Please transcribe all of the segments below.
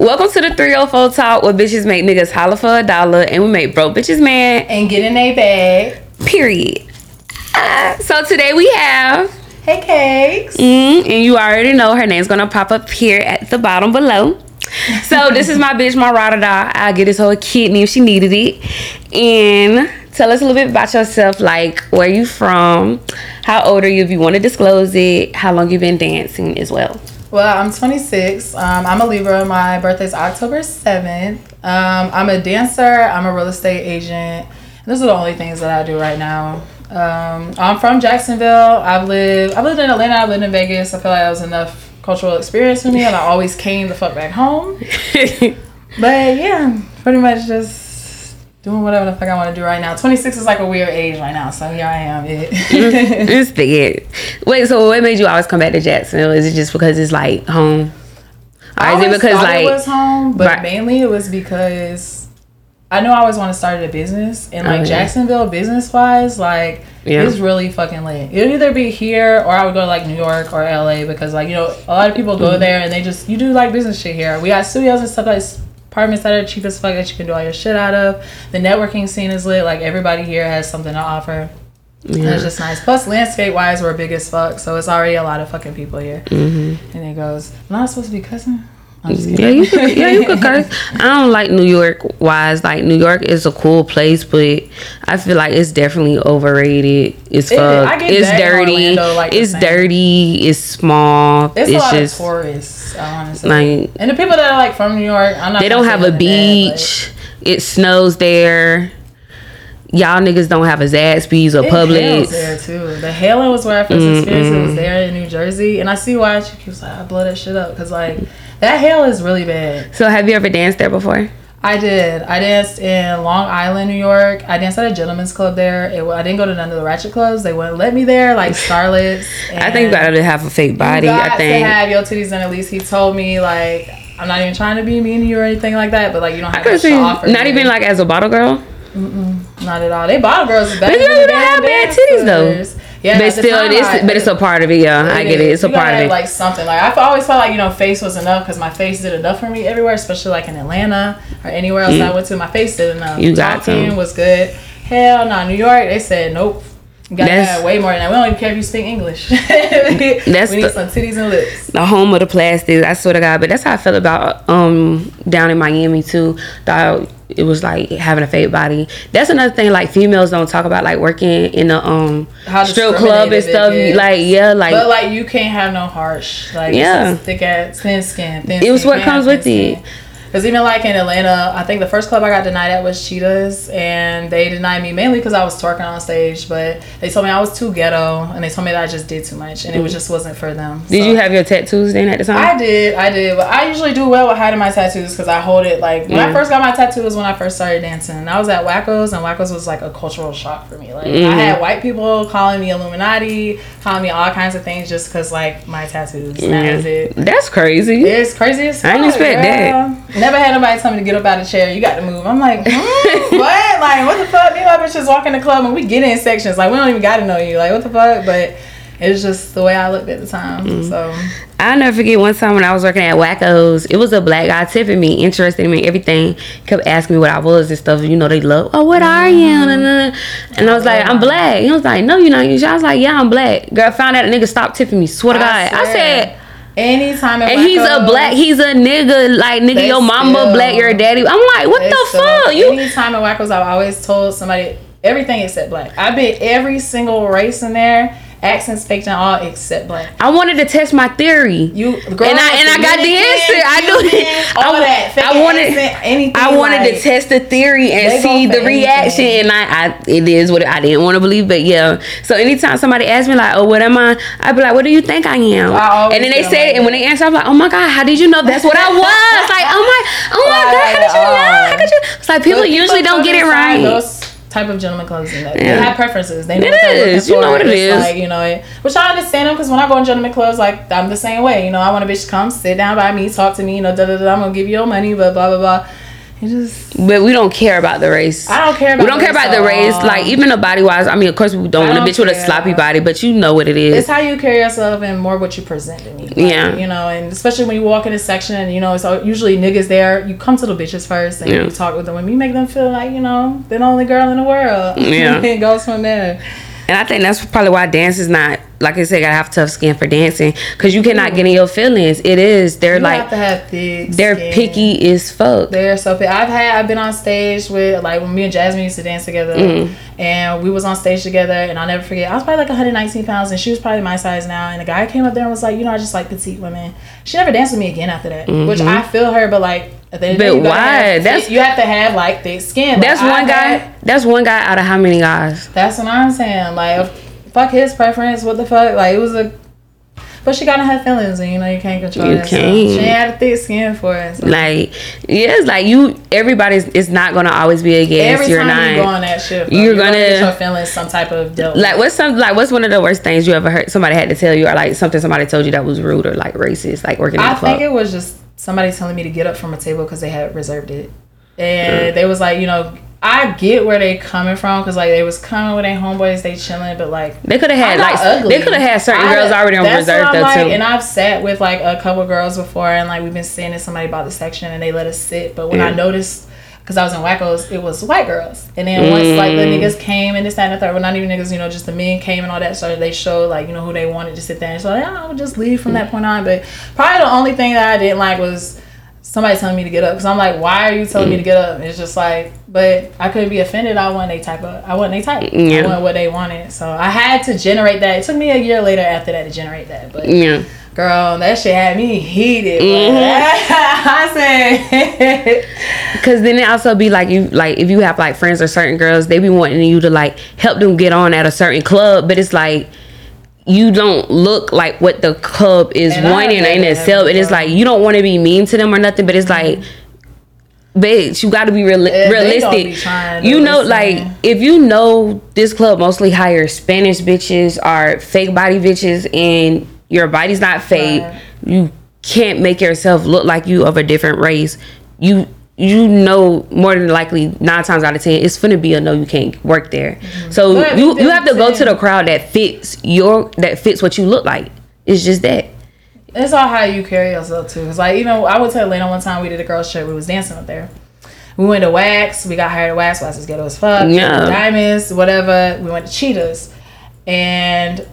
Welcome to the 304 Talk where bitches make niggas holler for a dollar and we make broke bitches mad. And get in a bag. Period. Uh, so today we have. Hey, Cakes. Mm, and you already know her name's gonna pop up here at the bottom below. So this is my bitch, my ride or die. I get this whole kidney if she needed it. And tell us a little bit about yourself, like where you from, how old are you if you want to disclose it, how long you been dancing as well. Well, I'm 26. Um, I'm a Libra. My birthday's October 7th. Um, I'm a dancer. I'm a real estate agent. Those are the only things that I do right now. Um, I'm from Jacksonville. I've lived. I've lived in Atlanta. I've lived in Vegas. I feel like that was enough cultural experience for me, and I always came the fuck back home. but yeah, pretty much just doing whatever the fuck I want to do right now. 26 is like a weird age right now, so here I am. It. it's the Wait, so what made you always come back to Jacksonville? Is it just because it's like home? Or is it because like it was home? But right. mainly it was because I know I always want to start a business, and like oh, Jacksonville, business wise, like yeah. it's really fucking lit. It'll either be here or I would go to like New York or LA because like you know a lot of people go mm-hmm. there and they just you do like business shit here. We got studios and stuff like apartments that are cheap as fuck that you can do all your shit out of. The networking scene is lit. Like everybody here has something to offer. Yeah. It's just nice. Plus, landscape wise, we're big as fuck, so it's already a lot of fucking people here. Mm-hmm. And it goes, I'm not supposed to be cussing. Yeah, you could, yeah, you could curse. I don't like New York wise. Like New York is a cool place, but I feel like it's definitely overrated. It's fuck. It, it's dirty. Orlando, like it's dirty. It's small. It's, it's a lot just, of tourists. Honestly, like and the people that are like from New York, I'm not. They don't have a beach. it snows there. Y'all niggas don't have a Zaxby's or Publix. there too. The hailing was where I 1st experienced it. Was there in New Jersey, and I see why she keeps like I blow that shit up because like that hail is really bad. So have you ever danced there before? I did. I danced in Long Island, New York. I danced at a gentleman's club there. It, I didn't go to none of the ratchet clubs. They wouldn't let me there, like Starlets. I think you gotta have a fake body. You got I think to have your titties in at least. He told me like I'm not even trying to be mean to you or anything like that, but like you don't have to offer. Not even like as a bottle girl. Mm-mm, not at all. They bottle girls. But you don't have bad titties though. Yeah, but still, it is. I, but it's a part of it. Yeah, it I get it. It's a part of it. Like something like I've always felt like you know, face was enough because my face did enough for me everywhere, especially like in Atlanta or anywhere else mm. I went to. My face did enough. You got Talking was good. Hell no, nah, New York. They said nope. You gotta that's, have way more than that. We don't even care if you speak English. that's we need the, some titties and lips. The home of the plastic. I swear to God. But that's how I felt about um down in Miami too. Thought it was like having a fake body. That's another thing. Like females don't talk about like working in a um strip club and stuff. Like yeah, like but like you can't have no harsh like yeah thick ass thin skin. Thin it was what comes with it. Because even like in Atlanta, I think the first club I got denied at was Cheetahs, and they denied me mainly because I was twerking on stage. But they told me I was too ghetto, and they told me that I just did too much, and it was just wasn't for them. Did so. you have your tattoos then at the time? I did, I did. But I usually do well with hiding my tattoos because I hold it like when mm. I first got my tattoo was when I first started dancing. And I was at Wacko's, and Wacko's was like a cultural shock for me. Like mm-hmm. I had white people calling me Illuminati, calling me all kinds of things just because like my tattoos. Mm. That is it. That's crazy. It's crazy as fuck, I didn't expect that. Never had nobody tell me to get up out of the chair. You got to move. I'm like, hmm, what? Like, what the fuck? Me and my bitches walk in the club and we get in sections. Like, we don't even got to know you. Like, what the fuck? But it's just the way I looked at the time. Mm-hmm. So I'll never forget one time when I was working at Wacko's. It was a black guy tipping me, interested in me, everything. Kept asking me what I was and stuff. You know, they love, oh, what are you? Mm-hmm. And I was like, I'm black. He was like, no, you're not. I was like, yeah, I'm black. Girl, found out a nigga stopped tipping me. Swear to God. I, I said, Anytime and he's a black, he's a nigga. Like nigga, your mama still, black, your daddy. I'm like, what the still, fuck? You anytime at Wackos, I've always told somebody everything except black. I've been every single race in there accent speaking all except black. I wanted to test my theory. You girl, and I and I got the answer. I knew it. All I, that. I wanted accent, anything. I wanted like, to test the theory and see the reaction. Anything. And I, I, it is what I didn't want to believe, but yeah. So anytime somebody asks me like, "Oh, what am I?" I'd be like, "What do you think I am?" I and then they say, like and when they answer, I'm like, "Oh my god, how did you know that's what I was?" like, oh my, oh my god, how did you know? Um, how could you? It's like people usually don't get it right type of gentleman clothes in that. Yeah. They have preferences. They know it what they're is. You know what it is. Like, you know, it, which I understand them because when I go in gentleman clothes, like I'm the same way. You know, I want a bitch to come sit down by me, talk to me. You know, da da da. I'm gonna give you your money, but blah blah blah. Just, but we don't care about the race. I don't care. we don't care about the race. Like even the body wise. I mean, of course, we don't want a bitch with a sloppy body, but you know what it is. It's how you carry yourself and more what you present to me. Like, yeah. You know, and especially when you walk in a section and you know it's usually niggas there. You come to the bitches first and yeah. you talk with them. and You make them feel like you know they're the only girl in the world. Yeah. it goes from there. And I think that's probably why dance is not like I said, gotta have tough skin for dancing because you cannot get in your feelings. It is they're you like have to have thick they're skin. picky as fuck. They're so picky. I've had I've been on stage with like when me and Jasmine used to dance together, mm. and we was on stage together, and I'll never forget. I was probably like 119 pounds, and she was probably my size now. And the guy came up there and was like, you know, I just like petite women. She never danced with me again after that, mm-hmm. which I feel her, but like but why? Have, that's you have to have like thick skin. That's like, one guy. Had, that's one guy out of how many guys? That's what I'm saying. Like fuck his preference. What the fuck? Like it was a. But she gotta have feelings, and you know you can't control you that. Can't. So she had a thick skin for it. So. Like yeah, it's like you. Everybody's. It's not gonna always be a yes. Every you're time not. you go on that ship, you're, you're gonna, gonna get your feelings some type of dealt. Like what's some like what's one of the worst things you ever heard somebody had to tell you, or like something somebody told you that was rude or like racist, like working. I think it was just somebody telling me to get up from a table because they had reserved it, and mm. they was like, you know I get where they coming from because like they was coming with their homeboys, they chilling, but like they could have had like ugly. they could have had certain I, girls already on reserve though like, too. And I've sat with like a couple girls before, and like we've been sitting that somebody bought the section and they let us sit, but when yeah. I noticed. Because I was in Wackos, it was white girls, and then mm. once like the mm. niggas came and this that and the third, well not even niggas, you know, just the men came and all that, so they showed like you know who they wanted to sit there, and so I would just leave from that point on. But probably the only thing that I didn't like was somebody telling me to get up because I'm like, why are you telling mm. me to get up? And it's just like, but I couldn't be offended. I want they type of, I want they type. Yeah. I want what they wanted. So I had to generate that. It took me a year later after that to generate that. But yeah. Girl, that shit had me heated. Mm-hmm. I said, because then it also be like you, like if you have like friends or certain girls, they be wanting you to like help them get on at a certain club, but it's like you don't look like what the club is and wanting in itself. And it's like you don't want to be mean to them or nothing, but it's like bitch, you got to be real- realistic. you know, like if you know this club mostly hires Spanish bitches or fake body bitches, and your body's not fake, right. you can't make yourself look like you of a different race. You you know more than likely nine times out of ten it's gonna be a no you can't work there. Mm-hmm. so but you you have to go to the crowd that fits your that fits what you look like. It's just that. It's all how you carry yourself too. It's like even i would tell atlanta one time we did a girls trip we was dancing up there. We went to wax we got hired at wax wax is ghetto as fuck yeah. Diamonds whatever. We went to cheetahs. And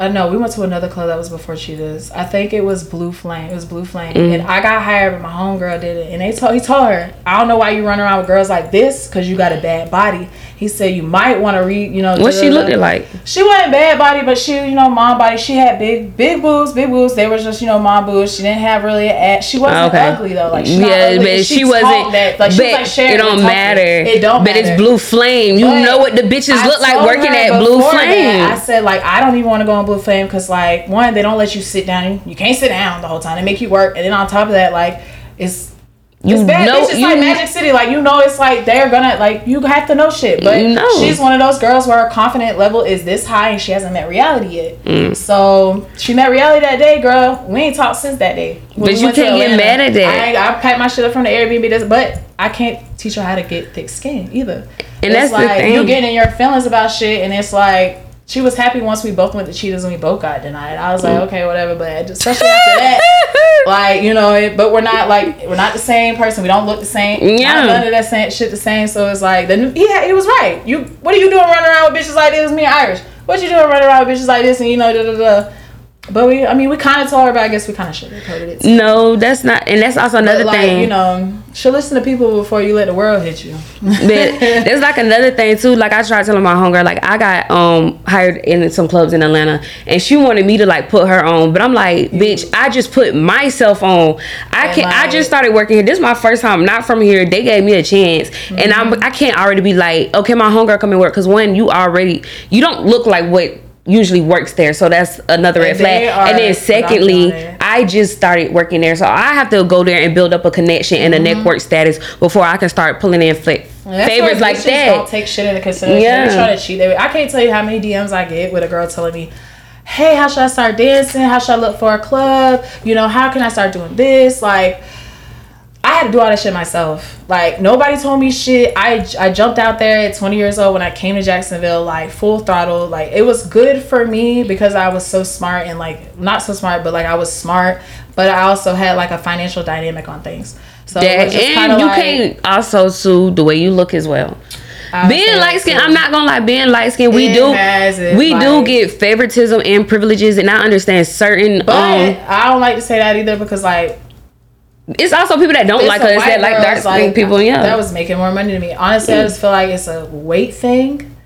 uh, no, we went to another club that was before Cheetahs. I think it was Blue Flame. It was Blue Flame, mm. and I got hired, but my homegirl did it. And they told he told her, I don't know why you run around with girls like this because you got a bad body. He said you might want to read, you know. What she looked like? She wasn't bad body, but she, you know, mom body. She had big, big boobs, big boobs. They were just, you know, mom boobs. She didn't have really an ass. She wasn't okay. ugly though. Like yeah, but she, she wasn't. That, like, she was like it don't matter. It don't. But matter. it's Blue Flame. You but know what the bitches I look like working at Blue Flame. That, I said like I don't even want to go on Flame because like one they don't let you sit down. You can't sit down the whole time. They make you work, and then on top of that, like it's you it's bad. Know, it's just like Magic City. Like you know, it's like they're gonna like you have to know shit. But no. she's one of those girls where her confident level is this high, and she hasn't met reality yet. Mm. So she met reality that day, girl. We ain't talked since that day. But you can't get mad at that. I, I packed my shit up from the Airbnb, but I can't teach her how to get thick skin either. And it's that's like the thing. you getting in your feelings about shit, and it's like she was happy once we both went to Cheetahs and we both got denied. I was like, mm. okay, whatever. But especially after that, like you know, it, but we're not like we're not the same person. We don't look the same. Yeah, none of that same shit the same. So it's like then he had, he was right. You what are you doing running around with bitches like this? Me Irish. What you doing running around with bitches like this? And you know, da da da. But we, I mean, we kind of told her, but I guess we kind of should have told it. No, that's not, and that's also another like, thing. You know, should listen to people before you let the world hit you. but there's like another thing too. Like I tried telling my homegirl, like I got um hired in some clubs in Atlanta, and she wanted me to like put her on, but I'm like, bitch, I just put myself on. I can, not I just started working here. This is my first time, not from here. They gave me a chance, mm-hmm. and I'm, I can't already be like, okay, my homegirl come and work, because when you already, you don't look like what usually works there. So that's another red flag. And then secondly, I just started working there. So I have to go there and build up a connection and a mm-hmm. network status before I can start pulling in fl- favors like that. Don't take shit into consideration. Yeah. They try to cheat. I can't tell you how many DMs I get with a girl telling me, "Hey, how should I start dancing? How should I look for a club? You know, how can I start doing this?" Like had to do all that shit myself. Like nobody told me shit. I I jumped out there at 20 years old when I came to Jacksonville, like full throttle. Like it was good for me because I was so smart and like not so smart, but like I was smart. But I also had like a financial dynamic on things. So that, and you like, can't also sue the way you look as well. I being light skinned, I'm not gonna lie. Being light skinned, we do we like, do get favoritism and privileges, and I understand certain. But um, I don't like to say that either because like it's also people that don't like us that like dark skinned like, people. Yeah, that was making more money to me. Honestly, mm. I just feel like it's a weight thing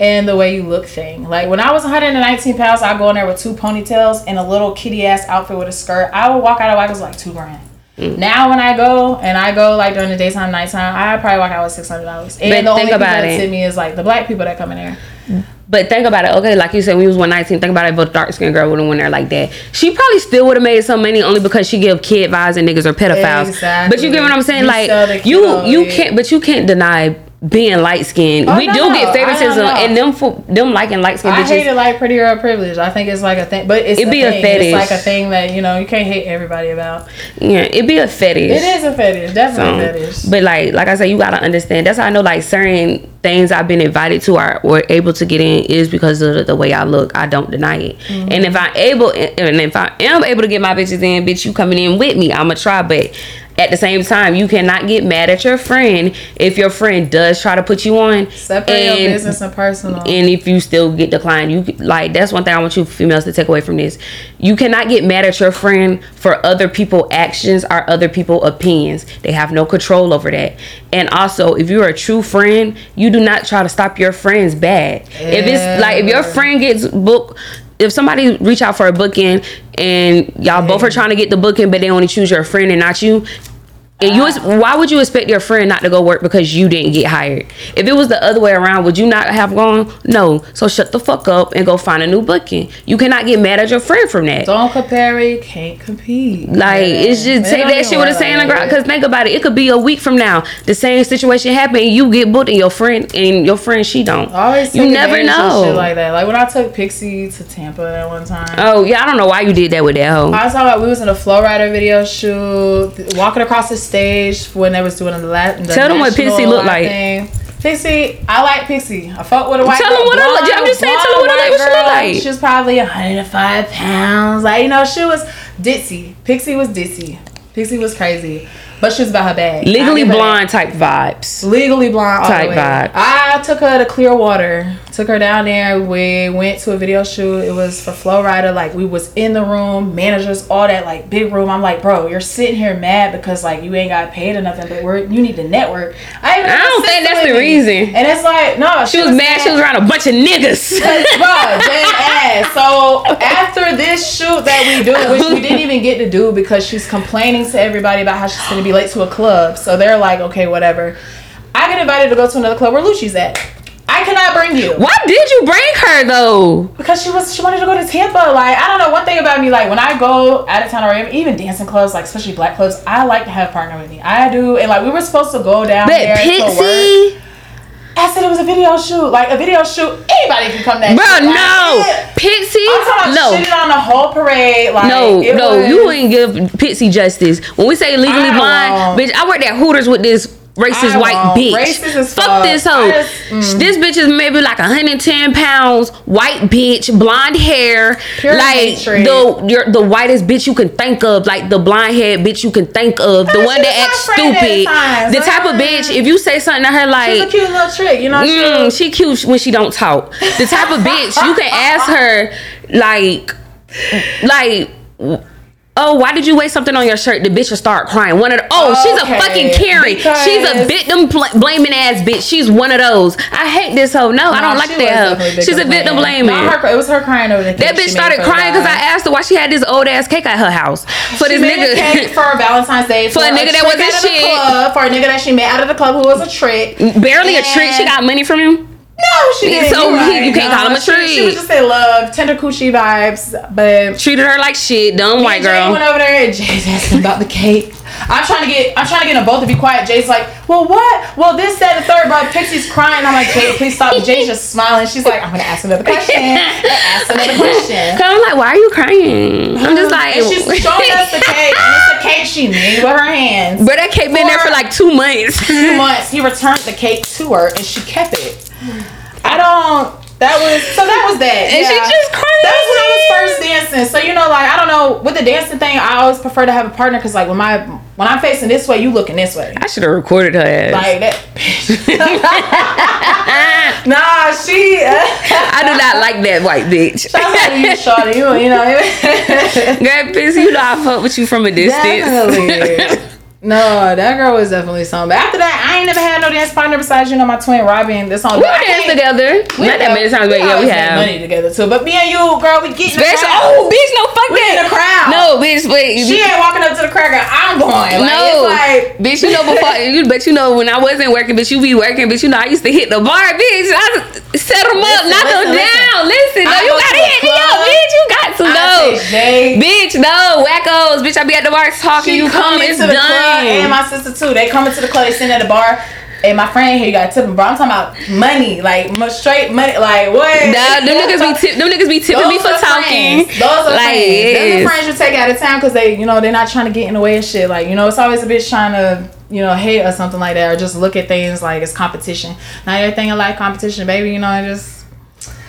and the way you look thing. Like when I was 119 pounds, I go in there with two ponytails and a little kitty ass outfit with a skirt. I would walk out of Wackos like two grand. Mm. Now when I go and I go like during the daytime, nighttime, I probably walk out with six hundred dollars. And but the only people that it. me is like the black people that come in there. But think about it, okay, like you said, when you was one nineteen, think about it, but dark skinned girl would have went there like that. She probably still would have made some money only because she give kid vibes and niggas are pedophiles. Exactly. But you get what I'm saying? like you you can't but you can't deny being light skinned. Oh, we no, do get favoritism, and them for them liking light skinned. I hate it like pretty girl privilege. I think it's like a thing, but it's it be a, a fetish. It's like a thing that you know you can't hate everybody about. Yeah, it be a fetish. It is a fetish, definitely so, a fetish. But like like I said, you gotta understand. That's how I know like certain things I've been invited to or were able to get in is because of the way I look. I don't deny it. Mm-hmm. And if I'm able, and if I am able to get my bitches in, bitch, you coming in with me. I'ma try, but at the same time, you cannot get mad at your friend if your friend does try to put you on. Separate and, your business and personal. And if you still get declined, you like that's one thing I want you females to take away from this. You cannot get mad at your friend for other people actions or other people opinions. They have no control over that. And also, if you're a true friend, you do not try to stop your friend's bad. Yeah. If it's like if your friend gets booked if somebody reach out for a booking and y'all both are trying to get the booking, but they only choose your friend and not you, and you, ah. why would you expect your friend not to go work because you didn't get hired? If it was the other way around, would you not have gone? No. So shut the fuck up and go find a new booking. You cannot get mad at your friend from that. Don't compare it. Can't compete. Like yeah. it's just take that shit with a sand ground. Cause think about it. It could be a week from now. The same situation happen. You get booked and your friend and your friend she don't. Always you never know. Shit like that. Like when I took Pixie to Tampa at one time. Oh yeah, I don't know why you did that with that hoe. I was talking about we was in a Flo Rida video shoot, walking across the stage when they was doing the last. Tell them what Pixie looked like. Thing. Pixie, I like Pixie. I fuck with a white. Tell them what blonde, I. I'm just saying. Tell them what I like. What she look like. She was probably 105 pounds. Like you know, she was ditzy. Pixie was ditzy. Pixie was crazy. But she was about her bag. Legally blonde type vibes. Legally blonde type vibe. I took her to Clearwater. Took her down there. We went to a video shoot. It was for Flo Rida. Like we was in the room, managers, all that like big room. I'm like, bro, you're sitting here mad because like you ain't got paid or nothing, but we're you need to network. I, I don't think that's the me. reason. And it's like, no, she, she was, was, mad. She was around a bunch of niggas. bro. So after this shoot that we do, which we didn't even get to do because she's complaining to everybody about how she's gonna be late to a club. So they're like, okay, whatever. I get invited to go to another club where Lucci's at. I cannot bring you. Why did you bring her though? Because she was she wanted to go to Tampa. Like I don't know one thing about me. Like when I go out of town or even dancing clubs, like especially black clubs, I like to have a partner with me. I do. And like we were supposed to go down but there Pixie? I said it was a video shoot. Like a video shoot, anybody can come that. Bro, no, Pixie. I'm talking about no. on the whole parade. Like, no, no, was, you ain't give Pixie justice. When we say legally blind, bitch, I worked at Hooters with this racist white bitch. Racist fuck, fuck this hoe. Just, mm. This bitch is maybe like 110 pounds, white bitch, blonde hair, Pure like hatred. the the whitest bitch you can think of, like the blonde head bitch you can think of, the one that acts stupid, the like, type of bitch. If you say something to her like, she's a cute little trick, you know. Mm, she cute when she don't talk. The type of bitch you can ask her like, like Oh, why did you waste something on your shirt? The bitch will start crying. One of the, oh, okay, she's a fucking Karen. She's a victim pl- blaming ass bitch. She's one of those. I hate this hoe. No, no I don't like that hoe. She's a victim blaming. No, her, it was her crying over the That bitch started crying because I asked her why she had this old ass cake at her house for she this nigga for Valentine's Day for, for a nigga that wasn't shit. Club, for a nigga that she met out of the club who was a trick. Barely and a trick. She got money from him. No, she didn't. So right. you can't no, call him a treat. She, she was just say love, tender coochie vibes, but treated her like shit. Dumb white girl. Jay went over there and Jay's asking about the cake. I'm trying to get I'm trying to get them both to be quiet. Jay's like, well, what? Well, this, that, the third, but Pixie's crying. I'm like, Jay, please stop. Jay's just smiling. She's like, I'm gonna ask another question. ask another question. Cause I'm like, why are you crying? I'm just uh-huh. like, and she's showing us the cake, and it's a cake she made with her hands. But that cake been there for like two months. two months. He returned the cake to her, and she kept it. I don't. That was so. That was that. And yeah. she just crazy. That was when I was first dancing. So you know, like I don't know with the dancing thing. I always prefer to have a partner because like when my when I'm facing this way, you looking this way. I should have recorded her ass. Like that. Bitch. Nah, she. I do not like that white bitch. Shout out to you, Shawty. You, you know. Girl, you know I fuck with you from a distance. Definitely. No, that girl was definitely something. But after that, I ain't never had no dance partner besides you know my twin Robin. This on. We dance together. We Not that many times, but yeah, we have money together too. But me and you, girl, we get Special. Oh, bitch, no fuck we that. in the crowd. No, bitch, wait. She ain't walking up to the cracker. I'm going. Like, no, like, bitch, you know before you, but you know when I wasn't working, bitch, you be working, bitch. You know I used to hit the bar, bitch. I set them up, knock them down. Listen, no, you gotta hit me up, bitch. You got to know, bitch. No, wackos, bitch. I be at the bar talking. She you come, it's done. And my sister too. They come into the club, they sitting at the bar. And my friend here, you got tipping, bro. I'm talking about money, like straight money, like what? Nah, them niggas be tip, them niggas be tipping me for talking. Friends. Those are like, friends. Yes. Those are friends you take out of town because they, you know, they're not trying to get in the way of shit. Like, you know, it's always a bitch trying to, you know, hate or something like that, or just look at things like it's competition. Not everything in life competition, baby. You know, I just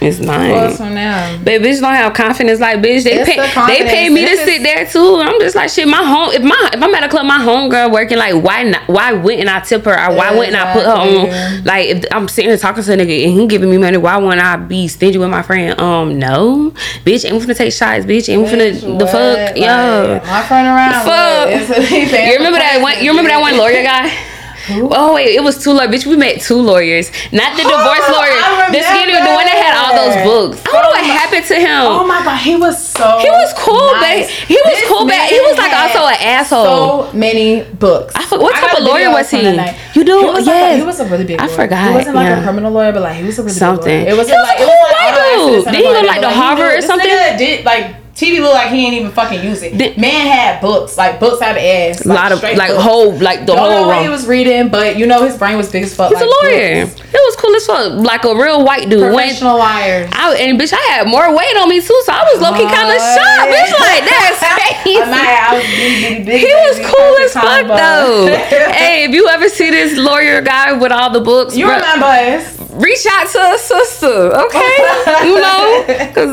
it's nice. from now. But bitch don't have confidence like bitch. They pay the they pay me to sit there too. I'm just like shit. My home if my if I'm at a club, my homegirl working like why not? Why wouldn't I tip her or why wouldn't I put her on? Like if I'm sitting here talking to a nigga and he giving me money, why wouldn't I be stingy with my friend? Um, no, bitch. Ain't we finna take shots, bitch. Ain't we finna the fuck, like, yo. My friend around. Fuck. you remember that one? You remember that one lawyer guy? Who? Oh wait, it was two lawyers. Bitch, we met two lawyers, not the divorce oh, lawyer. The skinny, the one that had all those books. I don't know what happened to him. Oh my god, he was so. He was cool, nice. but he was this cool, but he was like also an asshole. So many books. I forgot what type of lawyer was he? You do? He yeah, like he was a really big. I lawyer. forgot. He wasn't like yeah. a criminal lawyer, but like he was a really something. Big lawyer. It was he was like, a cool white dude. Did he go like the Harvard or something? Did like TV look like he ain't even fucking use it. The, Man had books, like books out of ass. Like, a lot of like books. whole like the Don't whole. Know what he was reading, but you know his brain was big as fuck. He's like, a lawyer. Books. It was cool as fuck, like a real white dude. Professional liar. I and bitch, I had more weight on me too, so I was low key kind of shocked. Bitch, like that's crazy. I was bitty, bitty, he was cool as fuck though. hey, if you ever see this lawyer guy with all the books, you bro, remember us reach out to a sister, okay? you know, because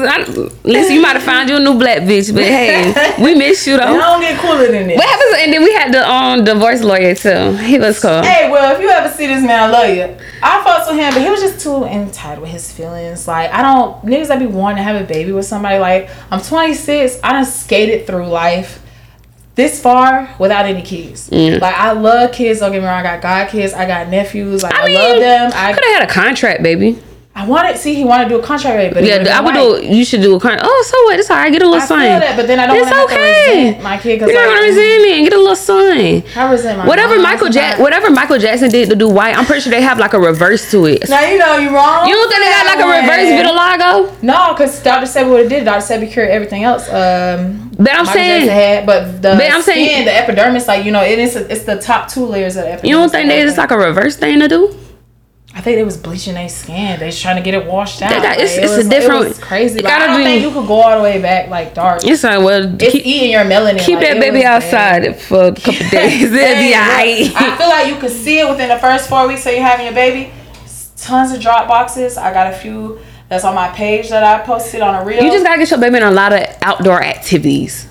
listen, you might have found you a new black bitch, but hey, we miss you though. I don't get cooler than this. What happens? And then we had the um divorce lawyer too. He was cool. Hey, well, if you ever see this man, I love you. I fought with him, but he was just too entitled with his feelings. Like I don't niggas that be wanting to have a baby with somebody. Like I'm 26, I done skated through life this far without any kids. Mm. Like I love kids. Don't get me wrong. I got god kids. I got nephews. Like I, I mean, love them. I could have had a contract, baby. I wanted see he wanted to do a contract rate, but yeah, I would do. You should do a contract. Oh, so what? It's alright. Get a little I sign. That, but then I don't it's okay. resent my kid you're not gonna resent me. Get a little sign. I resent my whatever mom, Michael Jack whatever Michael Jackson did to do white. I'm pretty sure they have like a reverse to it. Now you know you're wrong. You don't think they got like a reverse vitiligo? No, because Dr. Sebi would have did. Dr. Sebi cured everything else. Um, but I'm Michael saying, had, but the but I'm skin, saying, the epidermis, like you know, it is it's the top two layers of the epidermis. You don't think they just like a reverse thing to do? I think they was bleaching their skin. They was trying to get it washed out. Got, it's, like, it's it was, a different. It was crazy. Like, I don't be, think you could go all the way back like dark. It's like well, it's keep, eating your melanin. Keep like, that baby outside bad. for a couple days. It'll be alright. I feel like you could see it within the first four weeks of you having your baby. Tons of drop boxes. I got a few that's on my page that I posted on a reel. You just gotta get your baby in a lot of outdoor activities.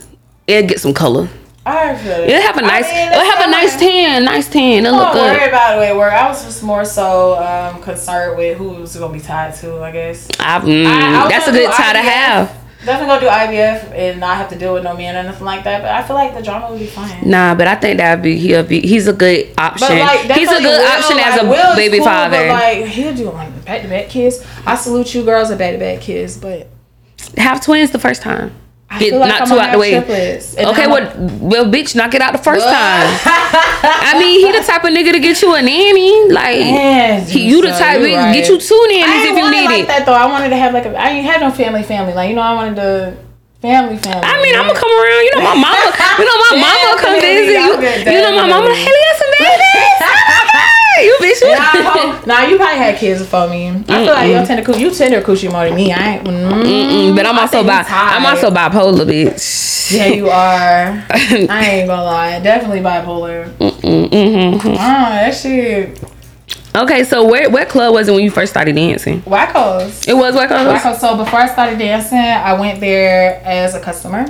It'll get some color. I feel it. It'll have a nice. I mean, it'll have a nice tan. Nice tan. It'll look good. Don't worry about it work. I was just more so um, concerned with who's gonna be tied to. I guess. I, mm, I, I that's a good tie to have. Definitely gonna do IVF and not have to deal with no man or nothing like that. But I feel like the drama would be fine. Nah, but I think that'd be he'll be he's a good option. Like, he's a good Will, option like, as a Will baby cool, father. like he'll do like back to back kids. I salute you girls at back to back kids, but have twins the first time. I Get like two out the way. Okay, well, well, bitch, knock it out the first time. I mean, he the type of nigga to get you a nanny. Like Man, you the type to right. get you two nannies if you need like it. That though, I wanted to have like a. I ain't had no family, family. Like you know, I wanted to. Family, family. I mean, I'm gonna come around. You know, my mama. you know, my mama come visit. You, you know, my mama. Like, hey, got some babies. You bitch. Nah, nah, you probably had kids before me. I Mm-mm. feel like you're tender coochie. You tender coochie more than me. I ain't. Mm, but I'm also bi. I'm also bipolar, bitch. Yeah, you are. I ain't gonna lie. Definitely bipolar. Mm-mm, mm-hmm. Ah, that shit. Okay, so where what club was it when you first started dancing? Wacko's. It was Wacko's. Wacko's. So before I started dancing, I went there as a customer.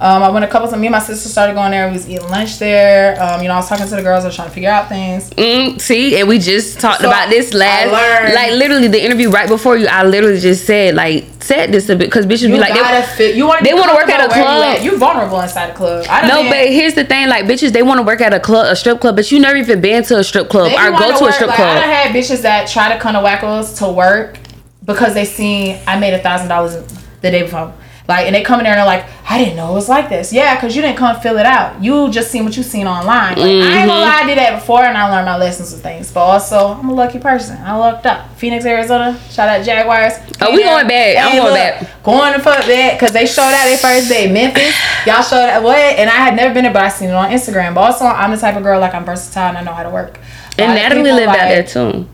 Um, I went a couple times. Me and my sister started going there. We was eating lunch there. Um, you know, I was talking to the girls. I was trying to figure out things. Mm, see, and we just talked so about this last. Like literally, the interview right before you, I literally just said like said this a bit because bitches you be like they, fit. You want they want to work at a club. You are vulnerable inside a club. no, but here's the thing: like bitches, they want to work at a club, a strip club, but you never even been to a strip club or go to, to a strip like, club. I had bitches that try to come to Wackos to work because they seen I made a thousand dollars the day before. Like, and they come in there and they're like, I didn't know it was like this. Yeah, because you didn't come fill it out. You just seen what you seen online. Like, mm-hmm. I ain't gonna mm-hmm. lie, I did that before and I learned my lessons and things. But also, I'm a lucky person. I lucked up. Phoenix, Arizona. Shout out Jaguars. Oh, we going back. I'm going back. Going to fuck back because they showed out their first day. Memphis, y'all showed out what? And I had never been there, but I seen it on Instagram. But also, I'm the type of girl like I'm versatile and I know how to work. And Natalie lived like, out there too.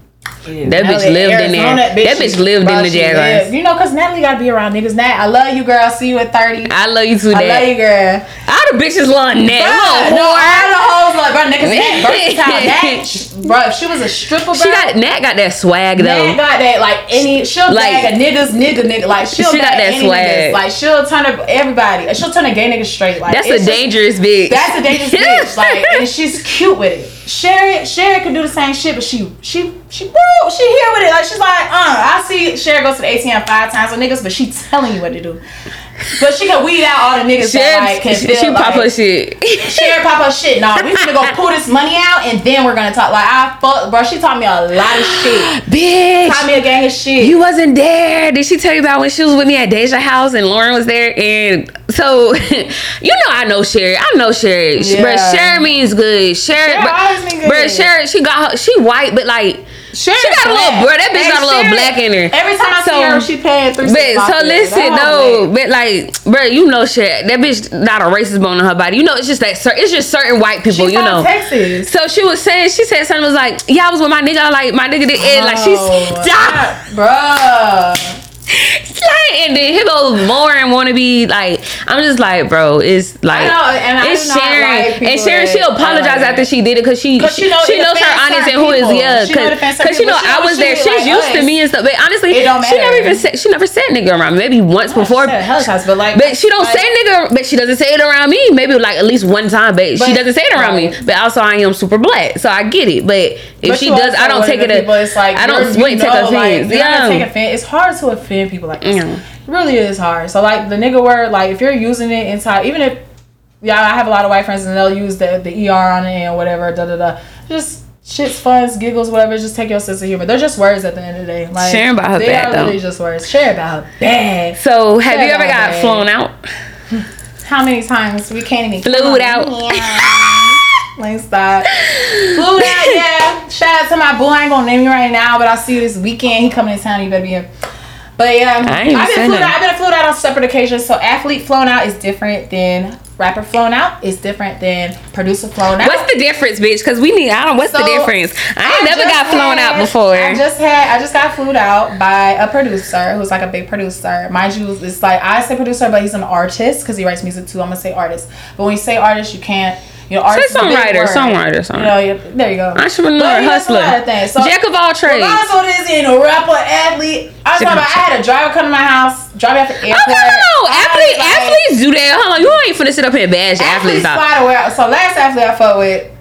That bitch lived in there. That bitch, that bitch lived in the Jaguars. You know, cause Natalie gotta be around niggas. Nat, I love you, girl. See you at thirty. I love you too. I love you, girl. All the bitches love Nat. Bro, no, all the hoes love bro. Niggas Nat versatile. Nat, bro. She was a stripper, bro. She got Nat got that swag though. Nat got that like any. She'll like, bag a niggas, nigga, nigga. Like she'll she got that swag. Niggas. Like she'll turn up everybody. She'll turn a gay nigga straight. Like that's a dangerous bitch. That's a dangerous bitch. Like and she's cute with it. Sherry, Sherry could do the same shit, but she, she, she, she here with it. Like she's like, uh, I see Sherry goes to the ATM five times with niggas, but she telling you what to do. But she can weed out all the niggas Sherry, that like can she, feel she like, pop her shit. Sherry pop her shit. No, we gonna go pull this money out and then we're gonna talk. Like I fuck, bro. She taught me a lot of shit. Bitch, taught me a gang of shit. You wasn't there. Did she tell you about when she was with me at Deja House and Lauren was there? And so, you know, I know Sherry. I know Sherry. Yeah. But Sherry means good. Sherry, Sherry bro, Sherry, she got her, she white, but like Sure, she got a little bro. That bitch got a little black in her. Every time I so, see her, she paying three. But so listen, no, but like, bro, you know, shit. That bitch not a racist bone in her body. You know, it's just that. It's just certain white people. you know, Texas. So she was saying, she said something was like, yeah, I was with my nigga. Like my nigga did, oh, like she's stop, bro like, and then here goes Lauren want to be like, I'm just like, bro, it's like, know, it's Sharon, and Sharon, she apologized like after she did it because she, she, know, she knows her audience and who is yeah, because you know I was there, she's used to me and stuff, but honestly, she never even said she never said nigga around me, maybe once before, but like, but she don't say nigga, but she doesn't say it around me, maybe like at least one time, but she doesn't say it around me, but also I am super black, so I get it, but if she does, I don't take it. It's like I don't take offense. Yeah, it's hard to offend people like this. It really is hard. So like the nigga word, like if you're using it inside, even if yeah, I have a lot of white friends and they'll use the the er on it and whatever, da da da. Just shits, funs, giggles, whatever. Just take your sense of humor. They're just words at the end of the day. Like sharing about her they bad are though. Literally just words. Share about bad. So have Share you ever got bad. flown out? How many times we can't even flew out? Like stop. Flew out, yeah. Shout out to my boo. I ain't gonna name you right now, but I'll see you this weekend. He coming to town. You better be here. But yeah, I've been flown out. I've been flown out on separate occasions. So athlete flown out is different than rapper flown out. Is different than producer flown out. What's the difference, bitch? Because we need. I don't. What's so, the difference? I ain't I never got flown had, out before. I just had. I just got flown out by a producer who's like a big producer. Mind you, it's like I say producer, but he's an artist because he writes music too. I'm gonna say artist. But when you say artist, you can't you know, artist Say songwriter, songwriter, songwriter. You know, yeah, there you go. Entrepreneur, hustler, so, jack of all trades. Regardless of what it is, you know, rapper, athlete. I'm talking about. I had a driver come to my house, drive me out the airport. Oh, no, no, no. Athlete, like, athletes do that. Hold on, you ain't finna sit up here and bash athletes. Athletes So last athlete I fought with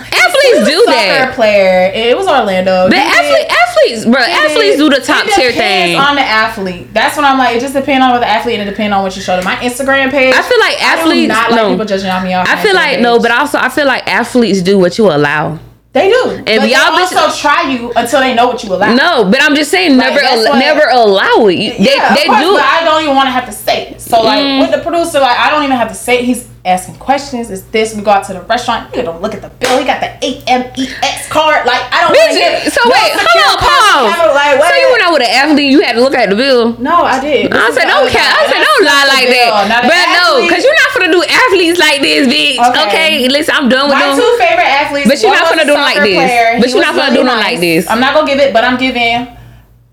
Athletes do that. Player, it was Orlando. The athlete, athletes, bro, athletes do the top tier thing. On the athlete, that's what I'm like. It just depends on what the athlete and it depends on what you show them. My Instagram page. I feel like athletes. Not like no. people judging on me. I feel like page. no, but also I feel like athletes do what you allow. They do. And but y'all also bitches, try you until they know what you allow. No, but I'm just saying like, never al- what, never allow it. You, yeah, they, they course, do. But I don't even want to have to say it. So like mm. with the producer, like I don't even have to say it. He's asking questions. It's this. We go out to the restaurant. You don't look at the bill. He got the AMEX card. Like I don't. Bitch, get, so no wait, hold on, pause. Like, so you went out with an athlete. You had to look at the bill. No, I did. I said don't care. I said don't lie like that. But no, because you're not gonna do athletes like this, bitch. Okay, okay listen, I'm done with My them. My two favorite athletes. But you're not gonna do them like this. But you're not gonna do them like this. I'm not gonna give it, but I'm giving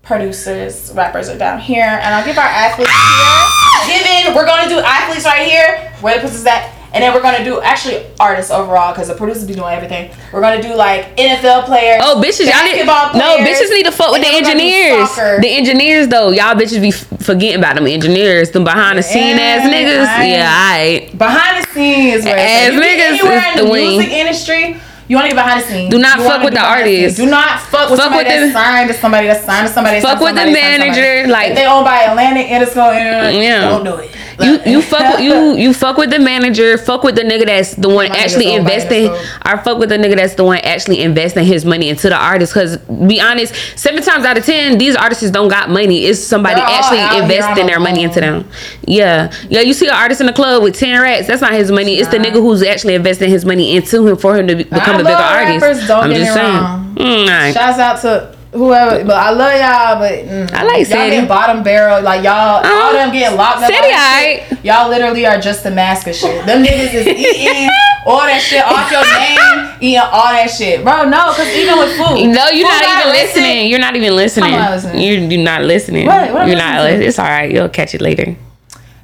producers, rappers are down here, and I'll give our athletes here. Given we're gonna do athletes right here, where the pussies at, and then we're gonna do actually artists overall because the producers be doing everything. We're gonna do like NFL players. Oh, bitches, y'all need no bitches need to fuck with the engineers. The engineers though, y'all bitches be forgetting about them engineers, them behind the scene ass niggas. I, yeah, alright. Behind the scenes, where ass niggas is the, the music industry you want to get behind the scenes. Do not fuck with the artist. Do not fuck with fuck somebody with that's signed to somebody that's signed to somebody. Fuck with the manager. Like if they owned by Atlantic Interscope. Yeah. Don't do it. You you fuck with, you you fuck with the manager. Fuck with the nigga that's the one My actually investing. I fuck with the nigga that's the one actually investing his money into the artist. Because be honest, seven times out of ten, these artists don't got money. It's somebody They're actually investing their money into them. Yeah, yeah. You see an artist in the club with ten racks. That's not his money. It's the nigga who's actually investing his money into him for him to become I a bigger artist. I'm just saying. Mm, Shouts out to whoever. But I love y'all. But mm, I like y'all getting bottom barrel. Like y'all, uh, all them getting locked up. City, right. Y'all literally are just the mask of shit. Them niggas is eating all that shit off your name, eating all that shit, bro. No, because even with food, no, you're food not even listening. You're not even listening. Not listening. You're, you're not listening. What? what you're not. Listening? It's all right. You'll catch it later.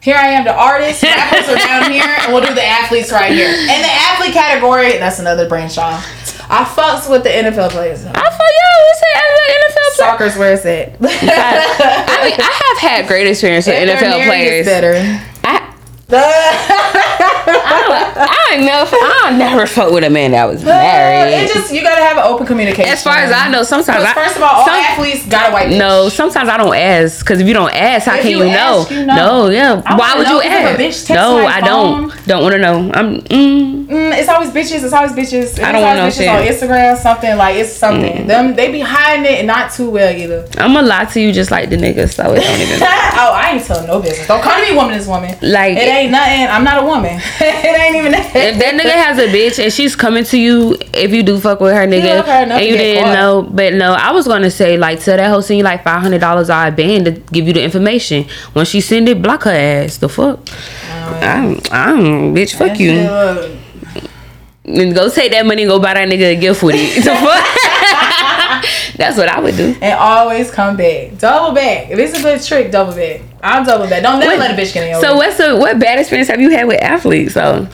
Here I am, the artist. Rappers are down here, and we'll do the athletes right here. In the athlete category, that's another branch off. I fucks with the NFL players. I fuck yo. It's an NFL players. Soccer's where it's at. I mean, I have had great experience with NFL players. Better. I, don't, I never, I never fuck with a man that was married. It just you gotta have an open communication. As far as I know, sometimes I, first of all, all some, athletes got a white. Bitch. No, sometimes I don't ask because if you don't ask, how if can you, ask, know? you, know? No, yeah. I Why would you ask? no, I don't. Don't want to know. I'm. Mm. Mm, it's always bitches. It's always bitches. It's I don't want no shit on Instagram. Something like it's something. Mm. Them they be hiding it and not too well either. I'm gonna lie to you just like the niggas, so it don't even. oh, I ain't telling no business. Don't call me woman. This woman. Like it ain't nothing. I'm not a woman. it ain't even that. If that nigga has a bitch and she's coming to you, if you do fuck with her nigga, her and you didn't caught. know, but no, I was gonna say like tell that hoe send you like five hundred dollars of band to give you the information. When she send it, block her ass. The fuck. I'm, I'm, bitch. Fuck you. And go take that money and go buy that nigga a gift with it. The fuck. That's what I would do. And always come back. Double back. If it's a good trick, double back. I'm double back. Don't never what, let a bitch get in your way. So what's the what bad experience have you had with athletes? So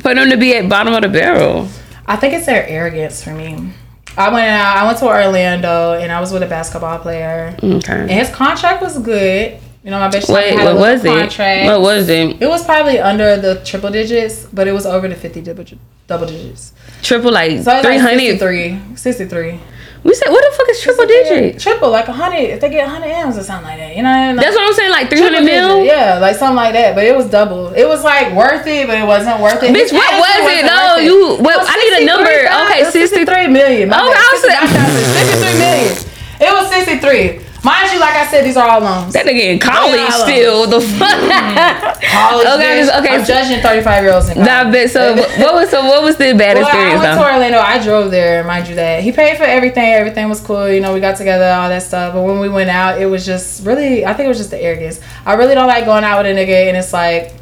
for them to be at bottom of the barrel. I think it's their arrogance for me. I went out. I went to Orlando and I was with a basketball player. Okay. And his contract was good. You know, my bitch Wait, had what was contract. it? What was it? It was probably under the triple digits, but it was over the fifty double digits. Triple like so 300? Like 63. 63. We said, what the fuck is triple digit? Triple, like a hundred. If they get hundred M's or something like that, you know. Like, That's what I'm saying, like three hundred mil. Yeah, like something like that. But it was double. It was like worth it, but it wasn't worth it. Bitch, what was it? No, you. Well, I need a number. Okay, sixty three million. Oh, I was sixty three million. It was sixty three. Mind you, like I said, these are all loans. That nigga in college still. The fuck. Mm-hmm. college. okay, just, okay. I'm judging 35 year olds in college. Nah, but so what was so what was the bad well, experience? I went though? to Orlando. I drove there. Mind you, that he paid for everything. Everything was cool. You know, we got together, all that stuff. But when we went out, it was just really. I think it was just the arrogance. I really don't like going out with a nigga, and it's like.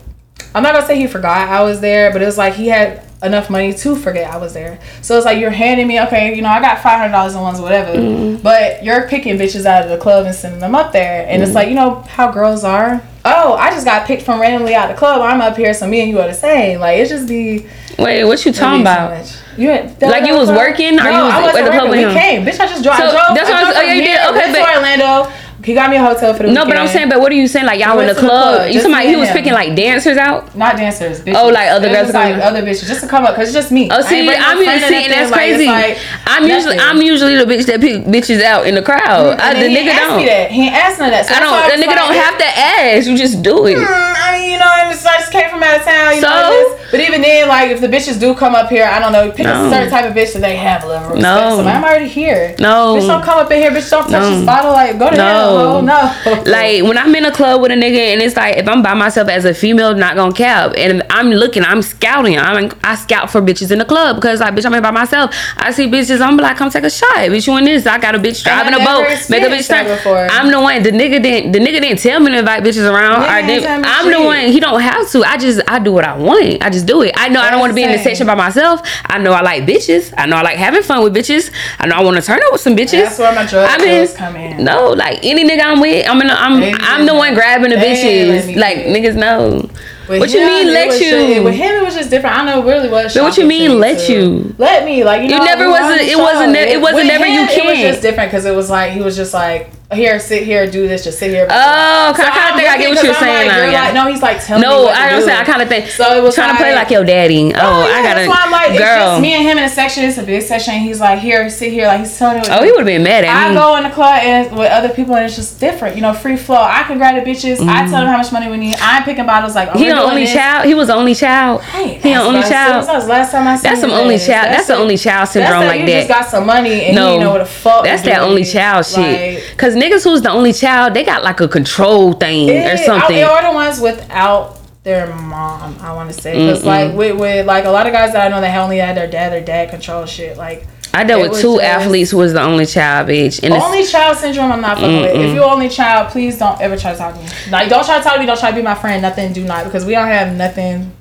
I'm not gonna say he forgot I was there, but it was like he had enough money to forget I was there. So it's like you're handing me, okay, you know, I got five hundred dollars in ones, whatever. Mm-hmm. But you're picking bitches out of the club and sending them up there, and mm-hmm. it's like you know how girls are. Oh, I just got picked from randomly out the club. I'm up here, so me and you are the same. Like it just be. Wait, what you talking about? You had, like you was working, or no, you was I wasn't at the club? We came, bitch. I just drove. So I drove. That's what I, drove I was. Oh yeah, you did. Okay, but Orlando he got me a hotel for the No, weekend. but I'm saying, but what are you saying? Like y'all in the club? club. You somebody he was him. picking like dancers out? Not dancers. Bitches. Oh, like other girls, like other bitches, just to come up because it's just me. Oh, see, I'm usually seeing that's crazy. Like, I'm usually I'm usually the bitch that pick bitches out in the crowd. I, the nigga don't. He ain't of that. I don't. The nigga don't have to ask. You just do it. Hmm, I mean, you know, bitches I just came from out of town. You so, know, but even then, like if the bitches do come up here, I don't know, pick no. a certain type of bitch that they have a little respect. No. So I'm already here. No. Bitch don't come up in here, bitch don't touch no. this bottle. Like go to no. hell. No. like when I'm in a club with a nigga and it's like if I'm by myself as a female, not gonna cap, and I'm looking, I'm scouting. I'm I scout for bitches in the club because like bitch, I'm by myself. I see bitches, I'm like, come take a shot. Bitch, you in this? I got a bitch driving a boat, make a bitch turn. I'm the one. The nigga didn't. The nigga didn't tell me to invite bitches around. I'm the one. He don't have to. I just I do what I want. I just do it. I know That's I don't want to be in the section by myself. I know I like bitches. I know I like having fun with bitches. I know I want to turn up with some bitches. That's where my drug I mean, come in. No, like any nigga I'm with, I'm in. A, I'm I'm the one grabbing the bitches. Like niggas know. With what him, you mean let you? Just, with him, it was just different. I know really what. But what you mean let you? Let me like you know. It never was. It wasn't. It, it wasn't never. you can. It was just different because it was like he was just like here, sit here, do this, just sit here. Oh, so I kind of think I get what you're saying. Like, you're yeah. like, no, he's like telling no, me. No, I don't say. I kind of think. So it was trying like, to play like your daddy. Oh, oh yeah, I gotta. That's why I'm like, girl. It's just me and him in a section. It's a big section. He's like, here, sit here. Like he's telling me. Oh, he would have been mad at I me. I go in the club and with other people, and it's just different. You know, free flow. I can grab the bitches. Mm-hmm. I tell them how much money we need. I'm picking bottles. Like oh, he an only child. He was the only child. Hey, He an only child. That was last time I. That's some only child. That's the only child syndrome like that. You just got some money and you know what the fuck. That's that only child shit. Cause niggas who's the only child, they got like a control thing it, or something. They are the ones without their mom. I want to say because like with, with like a lot of guys that I know that only had their dad, their dad control shit. Like I dealt with two athletes who was the only child, bitch. And only child syndrome, I'm not fucking with. If you're only child, please don't ever try to talk to me. Like, don't try to talk to me. Don't try to be my friend. Nothing. Do not because we don't have nothing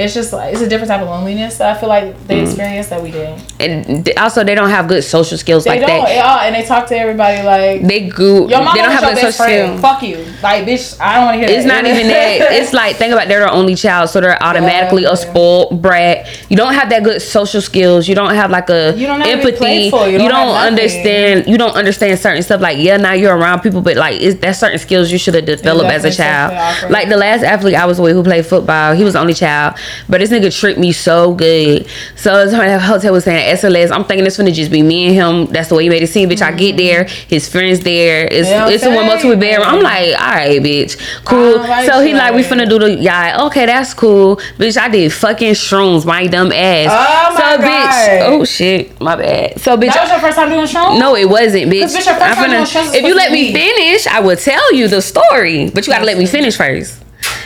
it's just like it's a different type of loneliness that I feel like they mm. experience that we didn't. And also, they don't have good social skills they like don't, that. Yeah, and they talk to everybody like they go. Your mom they don't have good social skills. Fuck you, like bitch. I don't want to hear. It's that. not even that. It's like think about they're the only child, so they're automatically yeah, a spoiled brat. You don't have that good social skills. You don't have like a you don't empathy. You don't, you don't understand. You don't understand certain stuff. Like yeah, now you're around people, but like it's, that's certain skills you should have developed as a child. Like the last athlete I was with who played football, he was the only child, but this nigga treat me so good. So the hotel was saying SLS. I'm thinking it's gonna just be me and him. That's the way he made it seem. Bitch, mm-hmm. I get there, his friends there. It's yeah, it's the one multiple bedroom. I'm like, all right, bitch, cool. Like so he like, we finna do the yacht. Okay, that's cool, bitch. I did fucking shrooms, my dumb ass. Oh my so God. bitch, oh shit, my bad. So bitch, that was your first time doing shrooms. No, it wasn't, bitch. bitch, your first time doing shrooms if you let me finish, I will tell you the story. But you gotta let me finish first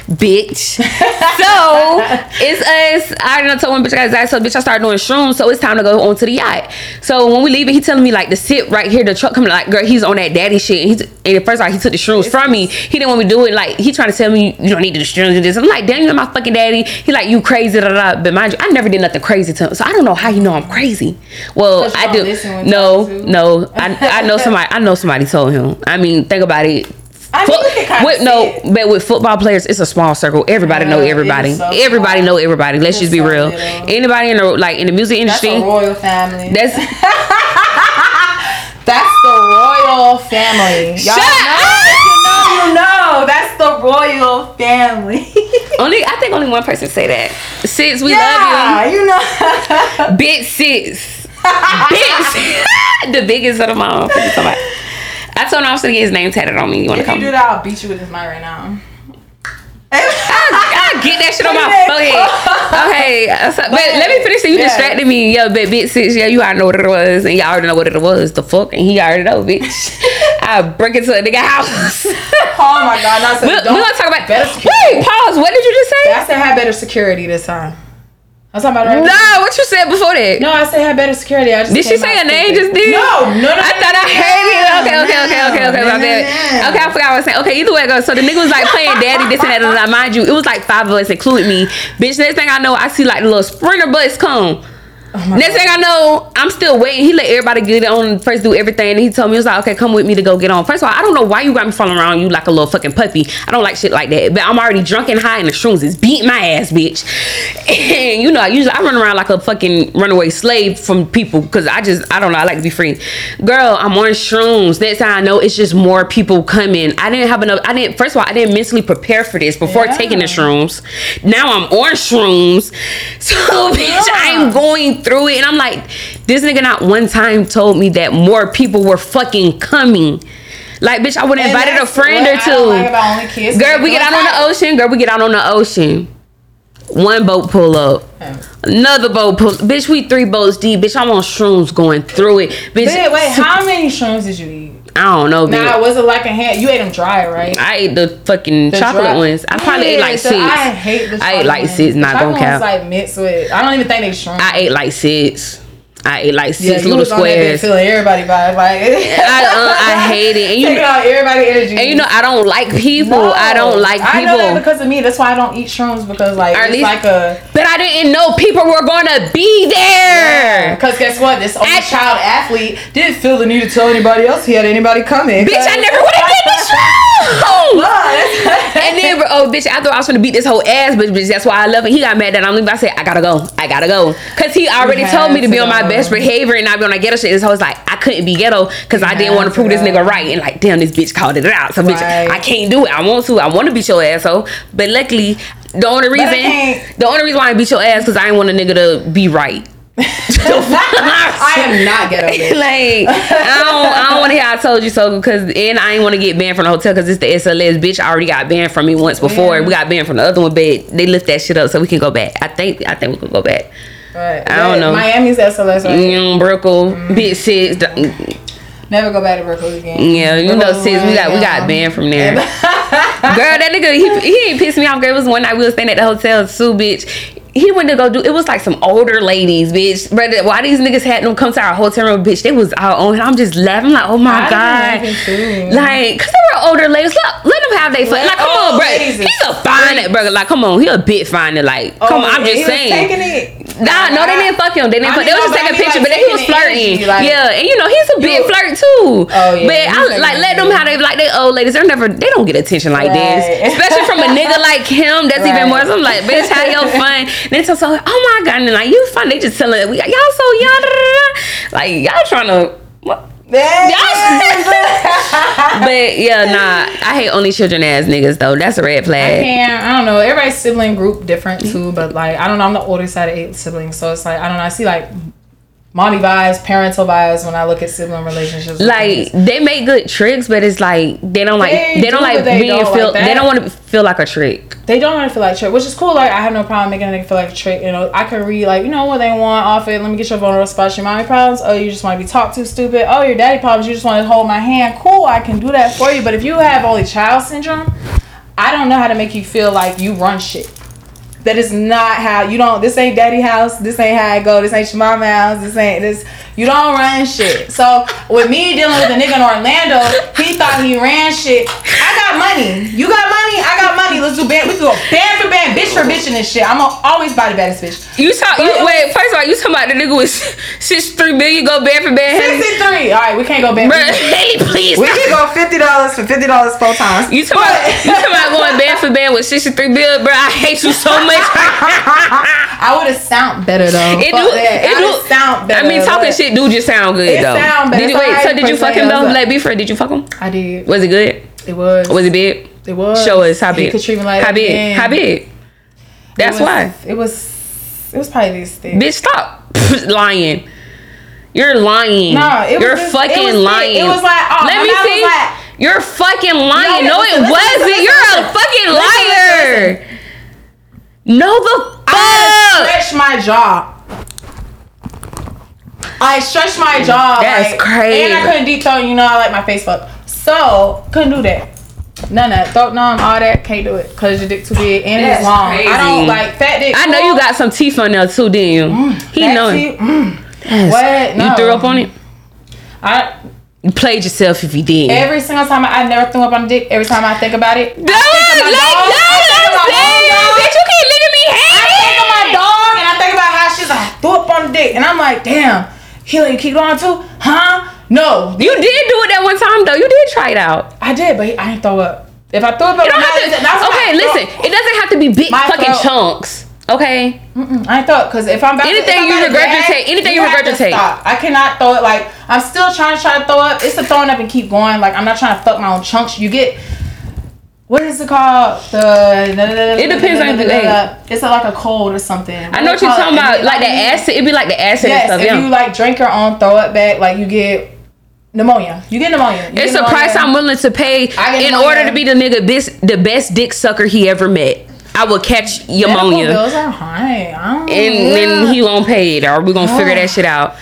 bitch. so it's us. I don't know. Told one bitch I got so bitch. I started doing shrooms, so it's time to go on to the yacht. So when we leave, it, he telling me like to sit right here. The truck coming like girl, he's on that daddy shit. And, and at first, like he took the shrooms from me. He didn't want me to do it. Like he trying to tell me you don't need to do the shrooms and this. I'm like, damn, you're my fucking daddy. He like you crazy, da, da, da. But mind you, I never did nothing crazy to him, so I don't know how you know I'm crazy. Well, I do. No, no, I I know somebody. I know somebody told him. I mean, think about it I mean, with, no, but with football players, it's a small circle. Everybody know everybody. So everybody small. know everybody. Let's it's just be so real. Little. Anybody in the like in the music industry, that's royal family. That's that's the royal family. Y'all Shut know, up! you know, you know. That's the royal family. only I think only one person say that. Sis, we yeah, love you. You know, bit sis, bit the biggest of them all. I told him I was gonna get his name tatted on me. You wanna if come? If you do that, I'll beat you with this mic right now. I, I get that shit on my forehead. Okay, so, but, let me finish. So You yeah. distracted me. yo, but bitch, six. Yeah, you already know what it was, and y'all already know what it was. The fuck, and he already know, bitch. I break into a nigga house. oh my god! Now, so we, we gonna talk about better. Security. Wait, pause. What did you just say? I said have better security this time. I was talking about her. No, what you said before that? No, I said had better security. I just did she say a name? Just did? No, no, no. I thought I heard it. Okay, okay, okay, okay, okay. My bad. Okay, I forgot what I was saying. Okay, either way it goes. So the nigga was like playing daddy, this and that. And I mind you, it was like five of us, including me. Bitch, next thing I know, I see like the little sprinter bus come. Oh Next thing I know, I'm still waiting. He let everybody get on first, do everything. And he told me, he was like, okay, come with me to go get on. First of all, I don't know why you got me following around you like a little fucking puppy. I don't like shit like that. But I'm already drunk and high and the shrooms is beating my ass, bitch. And you know, I usually I run around like a fucking runaway slave from people because I just, I don't know, I like to be free. Girl, I'm on shrooms. Next time I know, it's just more people coming. I didn't have enough, I didn't, first of all, I didn't mentally prepare for this before yeah. taking the shrooms. Now I'm on shrooms. So, oh, bitch, yeah. I'm going through it. And I'm like, this nigga not one time told me that more people were fucking coming. Like, bitch, I would have invited a friend or two. Like Girl, we get out on the ocean. Girl, we get out on the ocean. One boat pull up. Another boat pull. Bitch, we three boats deep. Bitch, I'm on shrooms going through it. Bitch, wait, wait. How many shrooms did you eat? I don't know. Nah, was it like a hand? You ate them dry, right? I ate the fucking the chocolate dry. ones. I probably yeah, ate like six. I hate the. I ate like six. Not gonna count. Like mixed with. I don't even think they shrunk. I ate like six. I ate like six yeah, little squares. Feel everybody vibe like. I uh, I hate it. And you know, out everybody energy. And you know I don't like people. No, I don't like people. I know that because of me. That's why I don't eat shrooms because like or it's least, like a. But I didn't know people were going to be there. Because yeah, guess what? This only At, child athlete didn't feel the need to tell anybody else he had anybody coming. Bitch, I never would have did shrooms. and then oh bitch, I thought I was gonna beat this whole ass, but bitch, that's why I love it. He got mad that I'm leaving. I said I gotta go. I gotta go because he already told me to, to be on my best behavior and not be on that ghetto shit. So it's like I couldn't be ghetto because I didn't want to prove this nigga right. And like, damn, this bitch called it out. So bitch, right. I can't do it. I want to. I want to beat your asshole. But luckily, the only reason, the only reason why I beat your ass because I didn't want a nigga to be right. I am not ghetto. like I don't, I don't want to hear I told you so because and I ain't want to get banned from the hotel because it's the SLS bitch. I already got banned from me once before. We got banned from the other one, but they lift that shit up so we can go back. I think I think we could go back. Right. I don't know. Miami's SLS. Right? Mm, Brickell, mm. Big Six. Never go back to Brooklyn again. Yeah, you know, sis, we got we got banned from there. Girl, that nigga, he, he ain't pissed me off. Girl, it was one night we was staying at the hotel, Sue, bitch he went to go do it was like some older ladies, bitch. But uh, why these niggas had them come to our hotel room, bitch? They was out on I'm just laughing like, oh my I god. Like, cause they were older ladies. Look, let them have their fun. Like, come on, bro. He's a fine bro. Like, come on, he a bit fine. Like, oh, come on, I'm just saying. taking it. Nah, no, they didn't fuck him. They didn't. Fuck. They was just taking a picture, like, but he was flirting. Like, yeah, and you know he's a bit flirt too. Oh yeah. But I like let them have they like they old ladies. They're never. They don't get attention like right. this, especially from a nigga like him. That's right. even more. So I'm like, bitch, have your fun. And then so, so oh my god, and like you fun. They just telling we y'all so young. Like y'all trying to. What? but yeah, nah, I hate only children ass niggas though. That's a red flag. I can't. I don't know. Everybody's sibling group different too, but like I don't know. I'm the oldest out of eight siblings, so it's like I don't know. I see like mommy vibes, parental vibes when I look at sibling relationships. Like they make good tricks, but it's like they don't like they, they don't like they being don't feel like they don't want to feel like a trick. They don't want to feel like a trick, which is cool. Like I have no problem making a nigga feel like a trick. You know, I can read like you know what they want off it. Let me get your vulnerable spots. Your mommy problems. Oh, you just want to be talked to, stupid. Oh, your daddy problems. You just want to hold my hand. Cool, I can do that for you. But if you have only child syndrome, I don't know how to make you feel like you run shit. That is not how you don't. This ain't daddy house. This ain't how I go. This ain't your mama house. This ain't this. You don't run shit. So with me dealing with a nigga in Orlando, he thought he ran shit. I got money. You got money. I got money. Let's do band. We can go band for band, bitch for bitch in this shit. I'm gonna always buy the baddest bitch. You talk. You, wait. First of all, you talking about the nigga with six three million go band for band. Sixty three. All right, we can't go band. Bro, hey, please. We can go fifty dollars for fifty dollars four times. You talking about you talking about going band for band with sixty three bill, bro? I hate you so much. I would have sound better though. It do. It do sound better. I mean, talking shit do just sound good it though. Sound. Did you wait? So did you fuck him though? Like before, did you fuck him? I did. Was it good? It was. Was it big? It was. Show us how big. Could treat me like how big? How big? That's it was, why. It was. It was probably this thing. Bitch, stop lying. You're lying. No, it You're was fucking it was lying. It was like, oh, let me see. Like, You're fucking lying. No, no it listen, wasn't. Listen, You're a fucking liar. No, the fuck. I stretched my jaw. I stretched my jaw. That's like, crazy. And I couldn't detail. You know, I like my face fuck. So couldn't do that. None of that. Throat numb, all that. Can't do it because your dick too big and That's it's long. Crazy. I don't like fat dick. I know you got some teeth on there too, didn't you? Mm, he know it. Mm. What? No. You threw up on it. I. You played yourself if you did. Every single time I, I never threw up on a dick. Every time I think about it, no, I think of like, dog. No, I think of dog. Bitch, you can't look at me. Hey. I think of my dog and I think about how she's like threw up on the dick, and I'm like, damn. He let you keep going too? Huh? No. You did do it that one time though. You did try it out. I did, but I didn't throw up. If I throw up, it don't have to, okay. Listen, it doesn't have to be big fucking throat. chunks. Okay. Mm-mm, I thought because if I'm about anything to, you regurgitate, anything you, you regurgitate, I cannot throw it. Like I'm still trying to try to throw up. It's the throwing up and keep going. Like I'm not trying to fuck my own chunks. You get what is it called? The it depends on the day. It's like a cold or something. I know what you're talking about. Like the acid. It'd be like the acid yes, and stuff. If yeah. you like drink your own throw it back, like you get Pneumonia. You get pneumonia. You it's get a price I'm willing to pay in order to be the nigga best, the best dick sucker he ever met. I will catch pneumonia. Bills are high. And then he won't pay it, or we're gonna figure that shit out.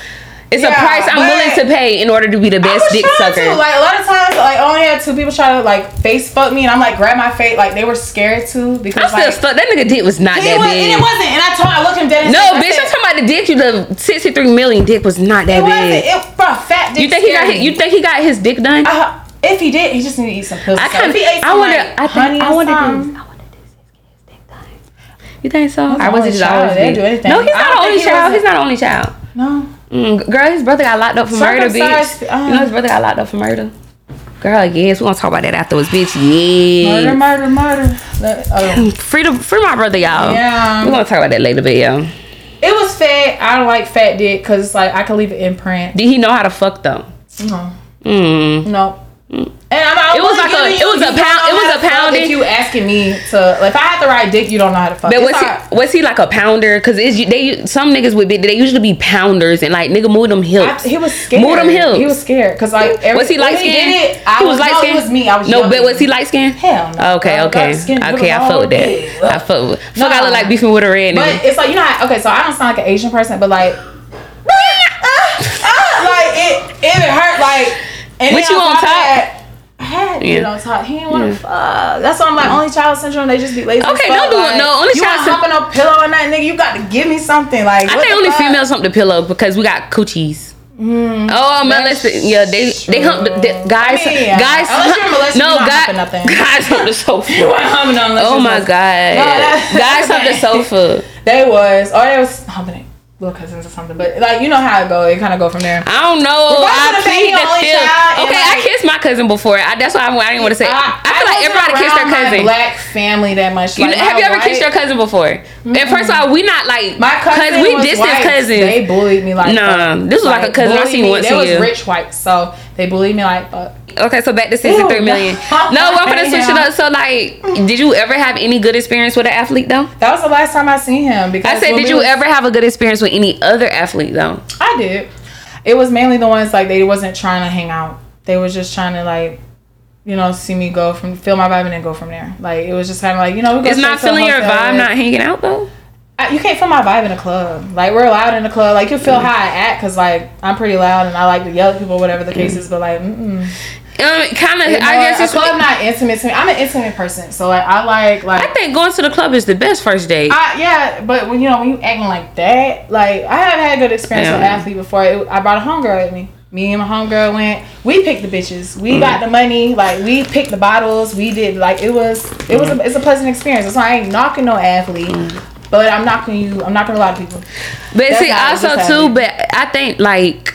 It's yeah, a price I'm willing to pay in order to be the best dick sucker. To. Like a lot of times, like I only had two people try to like face fuck me, and I'm like grab my face, like they were scared to because I'm still like, stuck. That nigga dick was not that was, big. And it wasn't. And I told, I looked him dead. In no, bitch, I'm talking about the dick. You the 63 million dick was not that it big. It. It, bro, fat dick. You think he got? His, you think he got his dick done? Uh, if he did, he just need to eat some pills. I kind of. I wonder. Like, I think. I wonder. You think so? I wasn't just always. No, he's not the only child. He's not the only child. No. Mm, girl, his brother got locked up for murder, bitch. Uh, you know his brother got locked up for murder. Girl, yes, we gonna talk about that afterwards, bitch. Yeah. Murder, murder, murder. Uh, free the free my brother, y'all. Yeah. We gonna talk about that later, but yeah. It was fat. I don't like fat dick because it's like I can leave an imprint. Did he know how to fuck though? No. Mm. No. And I'm, it was like a, it was a pound, it was a pound. If you asking me to, like, if I had the right dick, you don't know how to fuck. But was he, was he like a pounder? Cause is they some niggas would be they usually be pounders and like nigga move them hips. I, he was scared. Move them hips. He was scared because like every, was he light skinned? He, it, I he was, was light skinned. No, it was me. I was no, but was he light skinned? Hell no. Okay, okay, okay. I felt that. I felt. Fuck, I look like beefing with a red. But it's like you know, how, okay. So I don't sound like an Asian person, but like, like it, it hurt like. And what you on top? I had yeah. you know talk. He didn't want to yeah. fuck. That's why I'm like only child syndrome. They just be lazy. Okay, don't do like, it. No, only you child syndrome. You want pillow and that nigga? You got to give me something. Like I think only fuck? females hump the pillow because we got coochies. Mm, oh, Melissa, yeah, they true. they hump the, the guys. I mean, yeah. Guys, hump, no, guys, nothing. guys hump the sofa. humping on oh my god, no, guys hump the sofa. They was, or they was humping it little cousins or something. But like you know how it go, it kind of go from there. I don't know. I plead the fifth. Okay, like, I kissed my cousin before. I, that's why I, I didn't want to say. I, I feel I like everybody kissed their cousin. black family that much. Like, you, have you ever kissed your cousin before? Mm-hmm. And first of all, we not like my cousin. We distant white. cousins. They bullied me like. Nah, this was like, like a cousin I seen once a year. They was rich white, so they bullied me like fuck. Okay, so back to sixty three million. no, we're gonna switch it up. So, like, did you ever have any good experience with an athlete though? That was the last time I seen him. Because I said, did you was... ever have a good experience with any other athlete though? I did. It was mainly the ones like they wasn't trying to hang out. They was just trying to like you know, see me go from feel my vibe and then go from there. Like it was just kind of like you know, we go to it's not feeling your vibe, not hanging out though you can't feel my vibe in a club. Like we're loud in the club. Like you feel mm. how I act because like I'm pretty loud and I like to yell at people, whatever the case mm. is. But like, mm um, kind of. You know, I guess it's club not intimate to me. I'm an intimate person, so like I like like. I think going to the club is the best first date. I, yeah, but when you know when you acting like that, like I have had good experience yeah. with athlete before. It, I brought a homegirl with me. Me and my homegirl went. We picked the bitches. We mm. got the money. Like we picked the bottles. We did like it was. It was. A, it's a pleasant experience. So I ain't knocking no athlete. Mm. But I'm not gonna you. I'm not gonna lie to people. But That's see, also too. But I think like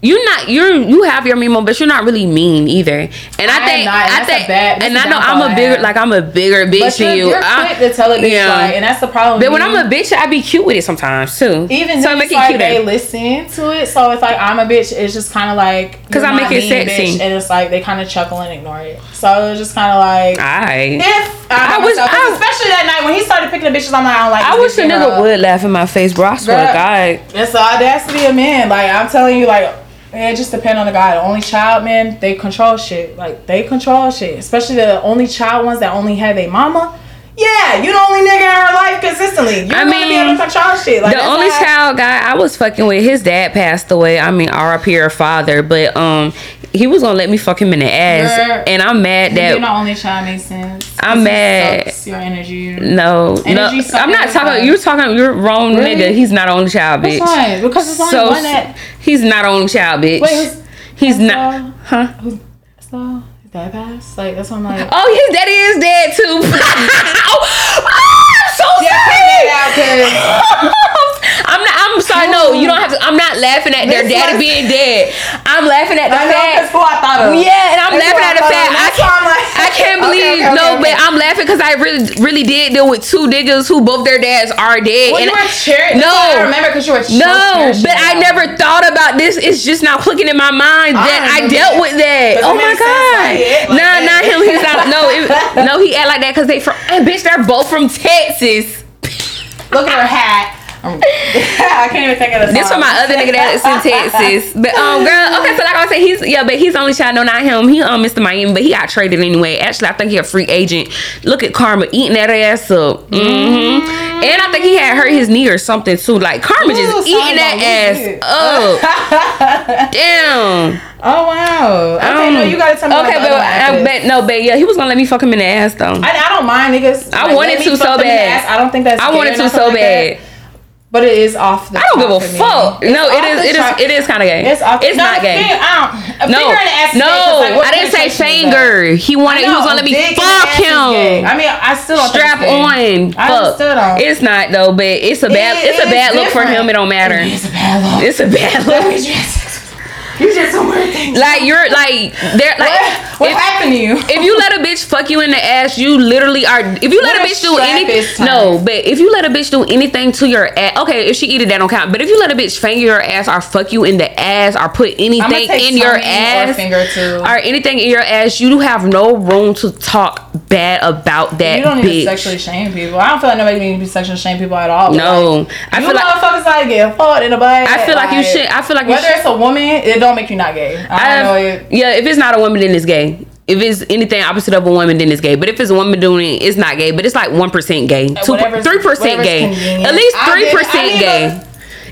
you're not you're you have your memo, but you're not really mean either. And I, I think not, I think bad, and I know I'm a bigger like I'm a bigger bitch than you. You're I, quick to tell it, yeah. Right, and that's the problem. But when I'm a bitch, I be cute with it sometimes too. Even so, make it like they listen to it. So it's like I'm a bitch. It's just kind of like because I make it sexy, bitch, and it's like they kind of chuckle and ignore it. So it's just kind of like I if I, I was myself, I, especially that night when he started picking the bitches, I'm like I don't like. I wish a nigga would laugh in my face, bro. I swear to God. It's the audacity of men. Like I'm telling you, like it just depend on the guy. The only child, men, they control shit. Like they control shit. Especially the only child ones that only have a mama. Yeah, you the only nigga in her life consistently. You're I mean, gonna be able to control shit. Like, the only child guy I was fucking with, his dad passed away. I mean, R.I.P. her father, but um, he was gonna let me fuck him in the ass, Girl, and I'm mad that you're the only child makes sense. I'm mad. your energy. No, energy no, I'm not talking. You're talking. You're wrong, really? nigga. He's not only child, bitch. That's fine because it's only so, one that. He's not only child, bitch. Wait, he's not. Huh? Who's, so, dad passed. Like that's what I'm like. Oh, his daddy is dead too. oh, I'm so yeah, sorry. I'm not. I'm sorry. No, you don't have to. I'm not laughing at their daddy being dead. I'm laughing at the I fact. Know, I thought of. Yeah, and I'm that's laughing at the fact. I can't, like, I can't believe okay, okay, no, okay. but I'm laughing because I really, really did deal with two niggas who both their dads are dead. Well, and you were cheering. No, I remember because you were. No, but I never thought about this. It's just now clicking in my mind that I, I dealt with that. Oh my god. Like nah, not him. He's not. No, it, no, he act like that because they from. And bitch, they're both from Texas. Look at her hat. I can't even think of the This for my other nigga that's in Texas. But um, girl, okay, so like I was saying, he's yeah, but he's only child. No, not him. He um, Mr. Miami, but he got traded anyway. Actually, I think he a free agent. Look at Karma eating that ass up. Mm-hmm. mm-hmm. And I think he had hurt his knee or something too. Like Karma Ooh, just eating that ass up. Damn. Oh wow! Okay, um, no, you gotta tell me. Okay, but I bet no, but yeah, he was gonna let me fuck him in the ass though. I, I don't mind niggas. I like, wanted to so bad. I don't think that's. I wanted to so like bad. That. But it is off the. I don't give a fuck. No, it is. It is. It is kind of gay. It's off. It's no, not gay. Finger, no, no. Like, I didn't say finger. He wanted. He was gonna let me fuck him. I mean, I still don't strap on. I still don't. It's not though, but it's a bad. It, it's a bad look for him. It don't matter. It's a bad look. It's a bad look. You did some weird things. Like you're like they're like what, what if, happened to you? if you let a bitch fuck you in the ass, you literally are. If you let what a bitch do anything, no, but if you let a bitch do anything to your ass, okay, if she eat it, that don't count. But if you let a bitch finger your ass or fuck you in the ass or put anything in your ass, or, finger too. or anything in your ass, you have no room to talk bad about that. You don't bitch. need to sexually shame people. I don't feel like nobody needs to be sexually shame people at all. No, like, I feel like motherfuckers like get fought in the butt. I feel like, like, you should. I feel like whether it's a woman, it don't make you not gay. I, I know it. Yeah, if it's not a woman, then it's gay. If it's anything opposite of a woman, then it's gay. But if it's a woman doing it, it's not gay. But it's like one percent gay, two three percent gay, convenient. at least three percent gay.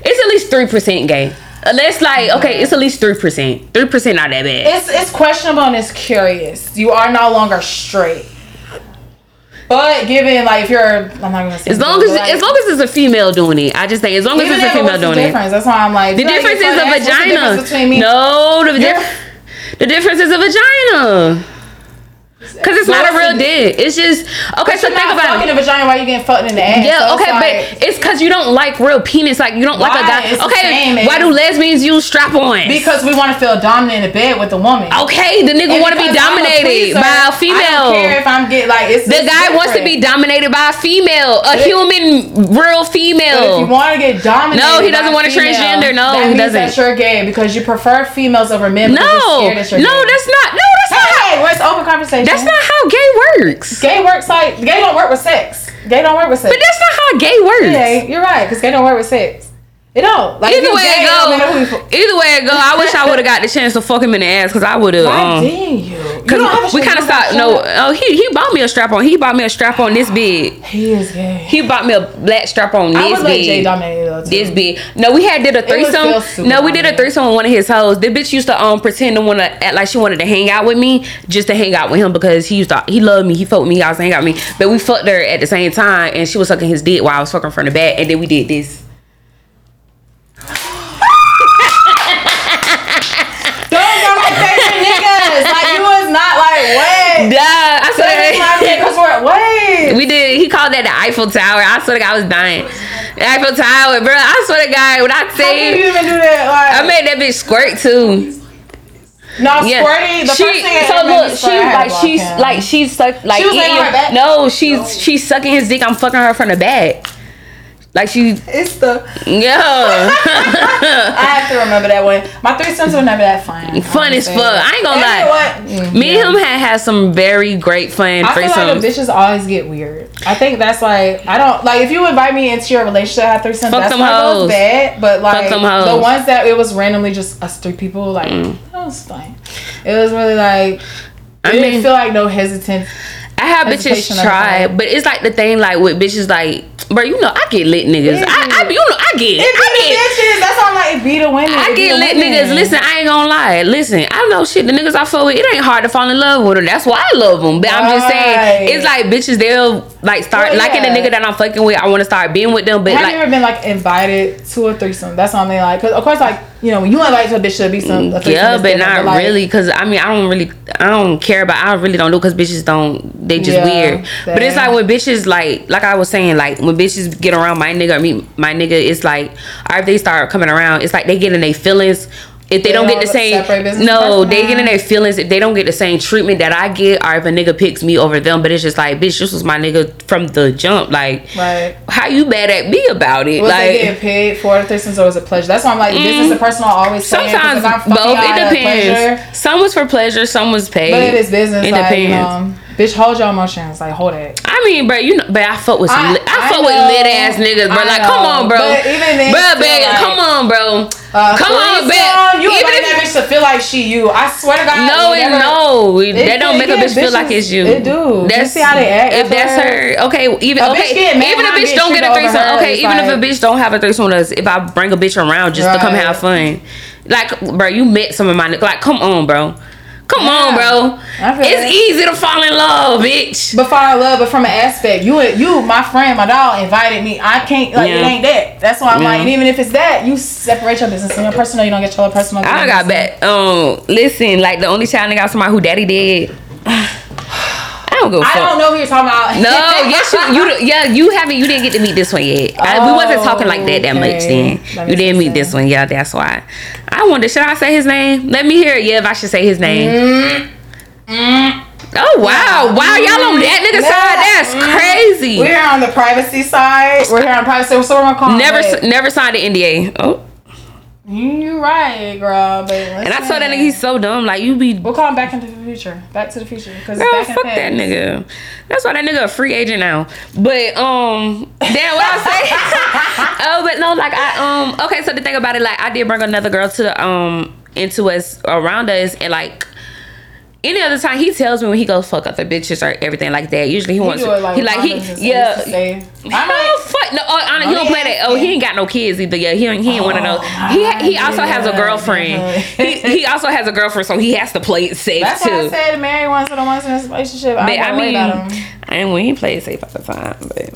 It's at least three percent gay. Let's like okay, it's at least three percent. Three percent not that bad. It's it's questionable and it's curious. You are no longer straight. But given like if you're, I'm not gonna say as long as like, as long as it's a female doing it, I just think as long as it's a female doing it. That's why I'm like the difference is a vagina. The no, the, the difference is a vagina. Cause it's not a real dick. It's just okay. so think about it. in the vagina while you getting fucked in the ass. Yeah, so okay, like, but it's cause you don't like real penis. Like you don't like a guy. okay, why do lesbians use strap on? Because we want to feel dominant in bed with a woman. Okay, the nigga want to be dominated a by a female. I don't care if I'm get like it's. The guy different. wants to be dominated by a female, a but human, real female. if you want to get dominated, no, he doesn't want to transgender. No, that he doesn't. That you're gay because you prefer females over men. No, no, that's not. No, that's not. Hey, where's open conversation? That's not how gay works. Gay works like gay don't work with sex. Gay don't work with sex. But that's not how gay works. Yeah, you're right. Because gay don't work with sex. It don't. Like, either way it go, either way it go, I wish I would have got the chance to fuck him in the ass because I would have. Why um, didn't you? Because we kind of stopped. No, oh, he he bought me a strap on. He bought me a strap on this big. He is gay. He bought me a black strap on this I was big. Jay this big. No, we had did a threesome. No, we did a threesome with one of his hoes. The bitch used to um pretend to want to act like she wanted to hang out with me just to hang out with him because he used to he loved me. He fucked me. I was hang out with me, but we fucked her at the same time and she was sucking his dick while I was fucking from the back, and then we did this. What? Duh. I said because we're what? We did. He called that the Eiffel Tower. I swear to God, I was dying. The Eiffel Tower, bro. I swear to God, when I say, you even do that? Like, I made that bitch squirt too. No, yeah. squirty. The she, first thing so look, she like she's like she's like she was no, she's no. she's sucking his dick. I'm fucking her from the back. Like she, it's the yeah. I have to remember that one. My threesomes were never that fun. Fun as fuck. I ain't gonna lie. Me yeah. and him had had some very great fun I threesomes. feel like the bitches always get weird. I think that's like I don't like if you invite me into your relationship I have threesomes. Fuck that's not hoes. bad, but like the ones that it was randomly just us three people, like mm. that was fine. It was really like. I didn't feel like no hesitance. I have bitches try, but it's like the thing like with bitches like Bro, you know I get lit niggas. I, I, you know I get. It I get. Bitches. That's all like. It be the women. I get lit niggas. Listen, I ain't gonna lie. Listen, I know shit. The niggas I fuck with, it ain't hard to fall in love with them. That's why I love them. But right. I'm just saying, it's like bitches. They'll like start well, liking yeah. the nigga that I'm fucking with. I want to start being with them. But have like, you ever been like invited to a threesome? That's what I mean. Like, cause of course, like you know, when you invite to a bitch, should be some. Yeah, but not like, really. Cause I mean, I don't really, I don't care about. I really don't do. Cause bitches don't. They just yeah, weird. But it's like when bitches like, like I was saying, like when bitches get around my nigga, I mean my nigga, it's like, or if they start coming around, it's like they get in their feelings. If they, they don't get the same no they get in their feelings. If they don't get the same treatment that i get or if a nigga picks me over them but it's just like bitch this was my nigga from the jump. Like right. how you mad at me about it? Was like they getting paid for the threesomes or was a pleasure? That's why i'm like mm, business and personal always sometimes both. It depends. some was for pleasure some was paid but it is business it like, depends. um, Bitch, hold your emotions. Like, hold it. I mean, bro, you know, but I fuck with some, I, li- I, I fuck know, with lit ass niggas, bro. I like, know. come on, bro. But even then, bro, bag, like, come on, bro. Uh, come on, bag. You even if that bitch to feel like she you. I swear to God. No, it no. It, that don't make a bitch feel like it's you. It do. That's see how they act. If that's her, okay. Even a okay. Even a bitch don't get a threesome. Okay, even if a bitch don't have a threesome with us, if I bring a bitch around just to come have fun, like, bro, you met some of my like, come on, bro. Come yeah. on, bro. It's easy to fall in love, bitch. But fall in love, but from an aspect, you, you, my friend, my dog invited me. I can't, like, yeah. it ain't that. That's why I'm yeah. like, and even if it's that, you separate your business and your personal. You don't get your personal. I got back. Um, listen, like the only child I got somebody who daddy did. I don't go. I don't know who you're talking about. no, yes, you, you, yeah, you haven't. You didn't get to meet this one yet. Oh, I, we wasn't talking like that that okay. much then. That you didn't meet sense. this one, yeah. That's why. I wonder, should I say his name? Let me hear it. Yeah, if I should say his name. Mm. Mm. Oh wow, wow, y'all on that nigga side? That's mm. crazy. We're on the privacy side. We're here on privacy. So we're gonna call never, never signed an NDA. Oh. You right, girl. But and I told that nigga he's so dumb. Like you be. We'll call him back into the future. Back to the future. Cause girl, fuck that nigga. That's why that nigga a free agent now. But um, damn, what I say? oh, but no, like I um. Okay, so the thing about it, like I did bring another girl to the um into us around us, and like any other time he tells me when he goes fuck other bitches or everything like that. Usually he, he wants to, like, he like he yeah. Oh fuck no! Uh, oh, Anna, he don't play that. Oh, he ain't got no kids either. Yeah, he ain't, he ain't oh, one of oh, those. He he also has a girlfriend. he he also has a girlfriend, so he has to play it safe That's too. That's why I said marry of the ones in this relationship. But I, I mean, and when he plays safe all the time, but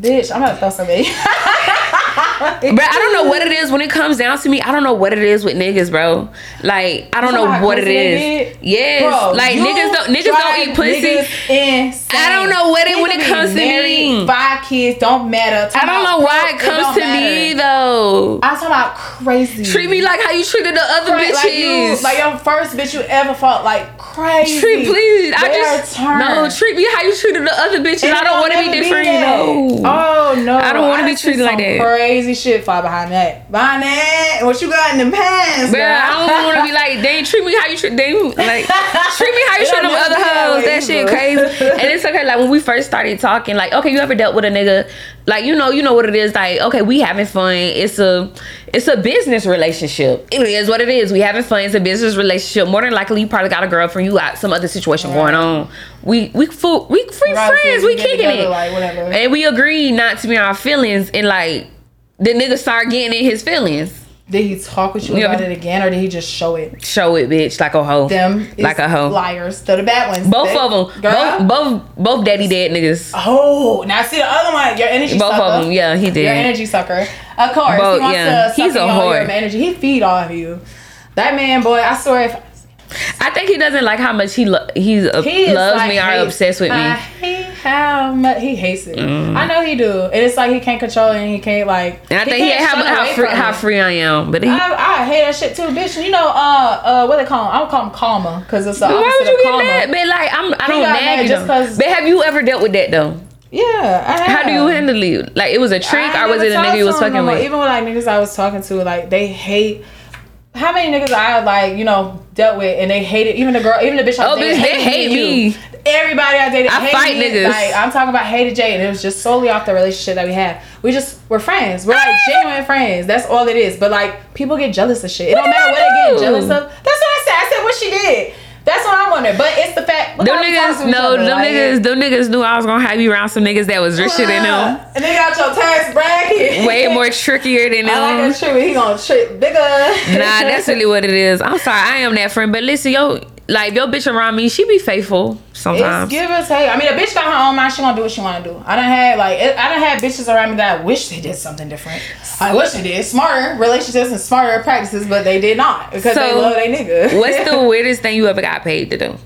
bitch, I'm gonna throw somebody. but I don't know what it is when it comes down to me. I don't know what it is with niggas, bro. Like I don't know what it is. Yes, bro, like niggas don't niggas don't eat pussy. I don't know what it when it comes to me. Five kids don't matter. I don't know why it comes to me though. I'm talking about crazy. Treat me like how you treated the other Cra- bitches. Like, you, like your first bitch you ever fought like crazy. Treat please. I just turn. no treat me how you treated the other bitches. And I don't want to be different. No. Oh no. I don't want to be treated like that. Crazy shit far behind that. Behind that, what you got in the pants? But I don't want to be like they treat me how you treat they like treat me how you treat them other hoes. That shit crazy. and it's okay. Like when we first started talking, like okay, you ever dealt with a nigga? Like you know, you know what it is. Like okay, we having fun. It's a it's a business relationship. It is what it is. We having fun. It's a business relationship. More than likely, you probably got a girlfriend. You got some other situation right. going on. We we full, we free friends. We kicking together, it. Like, and we agreed not to be our feelings. And like the nigga start getting in his feelings. Did he talk with you, about it again, or did he just show it? Show it, bitch, like a hoe. Them like a hoe. Liars. They're the bad ones. Both they, of them. Girl? Both, both, both daddy dead niggas. Oh, now I see the other one. Your energy. Sucker. Both sucker. of them. Yeah, he did. Your energy sucker. Of course, both, he wants yeah. to He's a whore. energy. He feed off you. That man, boy, I swear. If, I think he doesn't like how much he lo- he's uh, he loves like me or obsessed with me. I hate how much he hates it. Mm. I know he do. And it's like he can't control it and he can't like. And I think he, he how, how free how free I am, but he, I, I, hate that shit too, bitch. You know, uh, uh, what they call him? I would call him Karma because it's the Why would you get mad? But like, I'm I don't nag just cause. But have you ever dealt with that though? Yeah, How do you handle it? Like, it was a trick, or was it a nigga you was fucking with? Even with like niggas I was talking to, like they hate how many niggas I like, you know, dealt with and they hated even the girl, even the bitch I oh, bitch, they hate me. Everybody I dated, I fight me. niggas. Like I'm talking about hated Jay, and it was just solely off the relationship that we had. We just we're friends. We're like ah! genuine friends. That's all it is. But like people get jealous of shit. It what don't matter what they get jealous of. That's what I said. I said what she did. That's what I'm wondering. But it's the fact. Them niggas, no, them like, niggas, them niggas knew I was gonna have you around some niggas that was richer than them. And they got your tax bracket. Way more trickier than them. I like that trick. He gonna trick bigger. nah, that's really what it is. I'm sorry, I am that friend. But listen, yo, like your bitch around me, she be faithful sometimes. It's give or take. I mean, a bitch got her own mind. She gonna do what she wanna do. I don't have like I don't have bitches around me that I wish they did something different. I wish they did smarter relationships and smarter practices, but they did not because so, they love they nigga. what's the weirdest thing you ever got paid to do?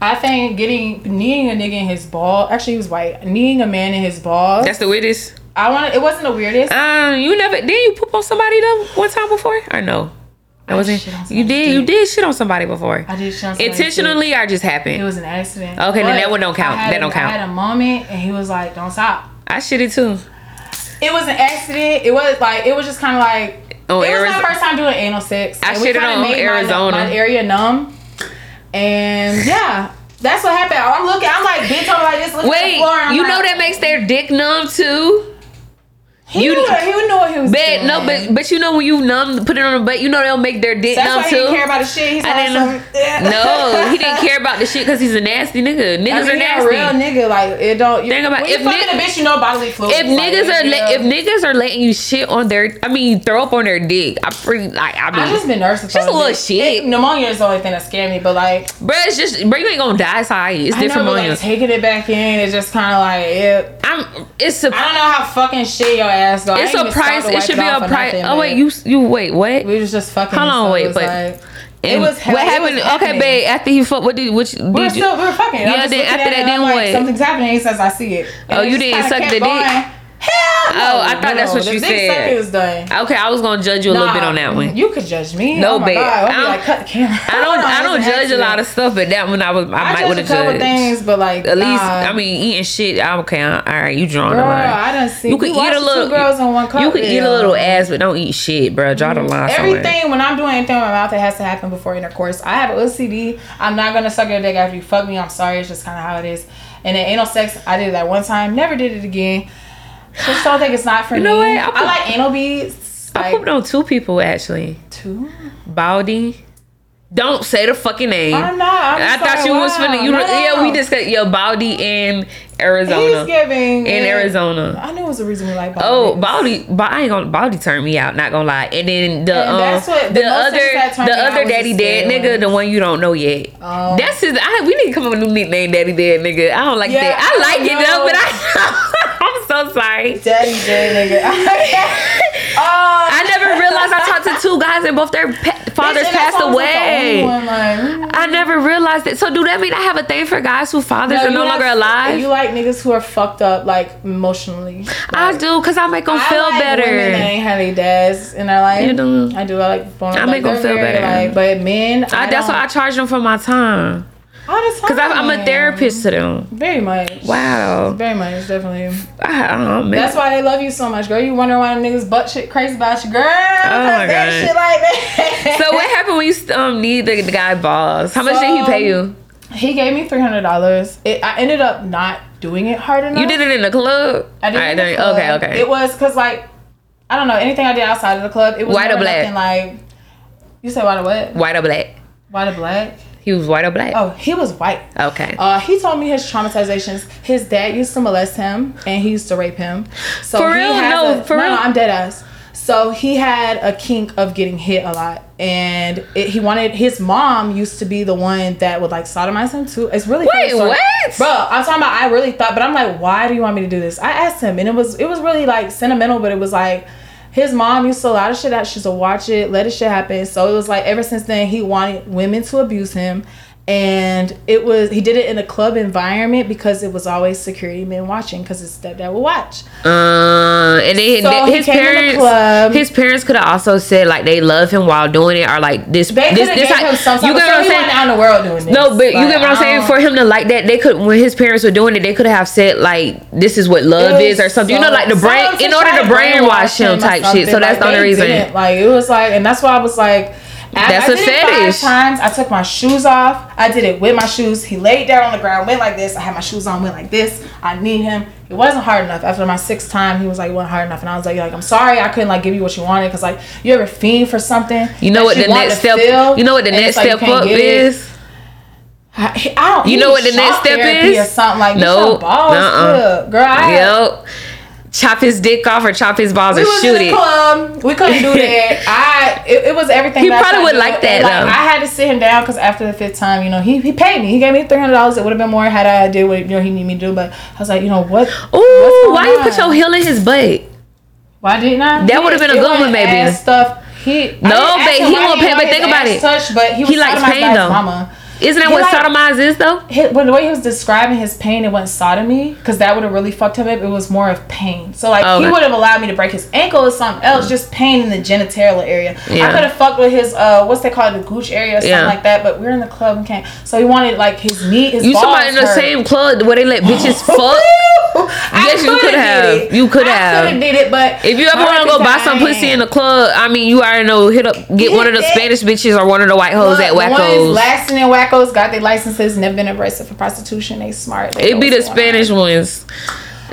I think getting kneeing a nigga in his ball. Actually, he was white. Kneeing a man in his ball. That's the weirdest. I want. It wasn't the weirdest. Um, you never did you poop on somebody though one time before or no? That wasn't. You did. You did shit on somebody before. I did shit on intentionally or just happened. It was an accident. Okay, but then that one don't count. That don't count. I had a moment and he was like, "Don't stop." I shit it too. It was an accident. It was like it was just kind of like. Oh, it Arizona. was my first time doing anal sex. I shitted on Arizona. My, my area numb, and yeah, That's what happened. I'm looking. I'm like, bitch, I'm like this. Wait, you like, know that makes their dick numb too. He you, knew what, he would know what he was but, doing. No, but but you know when you numb, put it on the butt, you know they'll make their dick That's numb why too. He didn't care about the shit. He's I didn't. know. no, he didn't care about the shit because he's a nasty nigga. Niggas I mean, are nasty. Real nigga, like it don't. You, Think about if niggas, a bitch, you know bodily fluids. If like, niggas are la- if niggas are letting you shit on their, I mean, throw up on their dick. I pretty like I mean, I just been nursing. Just a little shit. It, pneumonia is the only thing that scared me, but like, bro, it's just, bro, you ain't gonna die. Sorry, it's different. Know, but, like, taking it back in, it's just kind of like it. I'm. It's a. I don't know how fucking shit your ass go. It's a price. It should be a price. Oh wait, you you wait what? We was just fucking. Hold on, wait, but. Like, it was what happened? Okay, babe. After he fucked, what did which? we're did still you, we were fucking. Yeah, then after that, then like, what? Something's happening. He says, "I see it." Oh, and oh, you didn't suck the dick. Hell no. Oh, I thought no, that's what you said. Done. Okay, I was gonna judge you a nah, little bit on that one. You could judge me. No, oh babe. I don't, like, cut the camera. I don't. I don't judge a lot of stuff, but that one I was. I, I might would have judged. things, but like at nah. least I mean eating shit. I'm okay. All right, you drawing Girl, the line. I don't see. You could eat a little. girls in one cup. You could eat a little ass, but don't eat shit, bro. Draw the mm-hmm. line. Everything somewhere. when I'm doing anything in my mouth, it has to happen before intercourse. I have OCD. I'm not gonna suck your dick after you fuck me. I'm sorry. It's just kind of how it is. And then anal sex, I did that one time. Never did it again. Just don't think it's not for you me. Know what? I, put, I like anal beads. I like, put on two people actually. Two. Baldy. Don't say the fucking name. I'm not. I'm i sorry, thought you wow. was finna. You no. yeah, we discussed your Baldy in Arizona. He's giving in Arizona. I knew it was a reason we like Baldy. Oh, Baldy, but I ain't gonna Baldy turned me out. Not gonna lie. And then the and um, what, the, the other the other Daddy Dad nigga, the one you don't know yet. Oh. That's his. I, we need to come up with a new nickname, Daddy Dad nigga. I don't like yeah, that. I, like it though, but I. I'm so sorry. Daddy Dad nigga. Oh, I never realized I talked to two guys and both their pa- fathers passed away. One, like. I never realized it. So do that mean I have a thing for guys whose fathers no, are no have, longer alive? You like niggas who are fucked up like emotionally. Like, I do because I make them I feel like better. Women that ain't had their dads in their life. You do. I do. I like. I make them feel better. Like, but men, I, that's why I charge them for my time. Because I'm a therapist to them. Very much. Wow. Very much, definitely. I, That's why they love you so much, girl. You wonder why niggas butt shit crazy about you, girl. Oh my god. Shit like that. so what happened when you um need the, the guy balls? How much so, did he pay you? He gave me three hundred dollars. I ended up not doing it hard enough. You did it in the club. I did it in the club. Okay, okay. It was because like I don't know anything I did outside of the club. It was white or black. Like you said, white or what? White or black. White or black. He was white or black? Oh, he was white. Okay. Uh, he told me his traumatizations. His dad used to molest him, and he used to rape him. So for real? No, a, for no, real. No, I'm dead ass. So he had a kink of getting hit a lot, and it, he wanted his mom used to be the one that would like sodomize him too. It's really wait, what, bro? I'm talking about. I really thought, but I'm like, why do you want me to do this? I asked him, and it was it was really like sentimental, but it was like his mom used to a lot of shit out. She used to watch it, let it shit happen. So it was like ever since then, he wanted women to abuse him and it was he did it in a club environment because it was always security men watching because his stepdad would watch. Uh, and they, so his parents, his parents could have also said like they love him while doing it, or like this. They this, this, how, him some you get what I'm saying? Out in the world doing this. No, but you get what I'm saying. For him to like that, they could when his parents were doing it, they could have said like this is what love is or something. So, you know, like the brain in order to brainwash him type shit. So that's like, the only reason. Like it was like, and that's why I was like that's I a fetish. times I took my shoes off. I did it with my shoes. He laid down on the ground, went like this. I had my shoes on, went like this. I need him. It wasn't hard enough. After my sixth time, he was like, "It wasn't hard enough," and I was like, "Like I'm sorry, I couldn't like give you what you wanted because like you ever fiend for something. You know what the next step. You know what the next step up is. I, I don't. You know what the next step is? Or something like no, balls uh-uh. girl. I yep chop his dick off or chop his balls we or shoot it. Club. We couldn't do that. I it, it, was everything. He probably would like that. Like, I had to sit him down because after the fifth time, you know, he, he paid me. He gave me three hundred dollars. It would have been more had I did what you know he needed me to do. But I was like, you know what? Ooh, why on? you put your heel in his butt? Why didn't I? That would have been a good one, maybe. Stuff. He no, but he won't pay. But think about it. Touch, but he, he likes pain though. Mama. Isn't that he what like, sodomize is though? His, when the way he was describing his pain, it wasn't sodomy because that would have really fucked him up. It was more of pain. So like okay. he would have allowed me to break his ankle or something else, just pain in the genitalia area. Yeah. I could have fucked with his uh what's they call it, the gooch area or something yeah. like that. But we are in the club and can't. So he wanted like his knee, his you balls somebody in the hurt. same club where they let bitches fuck. Yes, you could have. You could have. Could have did it, but if you ever want to go buy some pussy in the club, I mean, you already know. Hit up, get one of the Spanish bitches or one of the white hoes at Wackos. Lasting in Wackos got their licenses, never been arrested for prostitution. They smart. They it be the Spanish on. ones.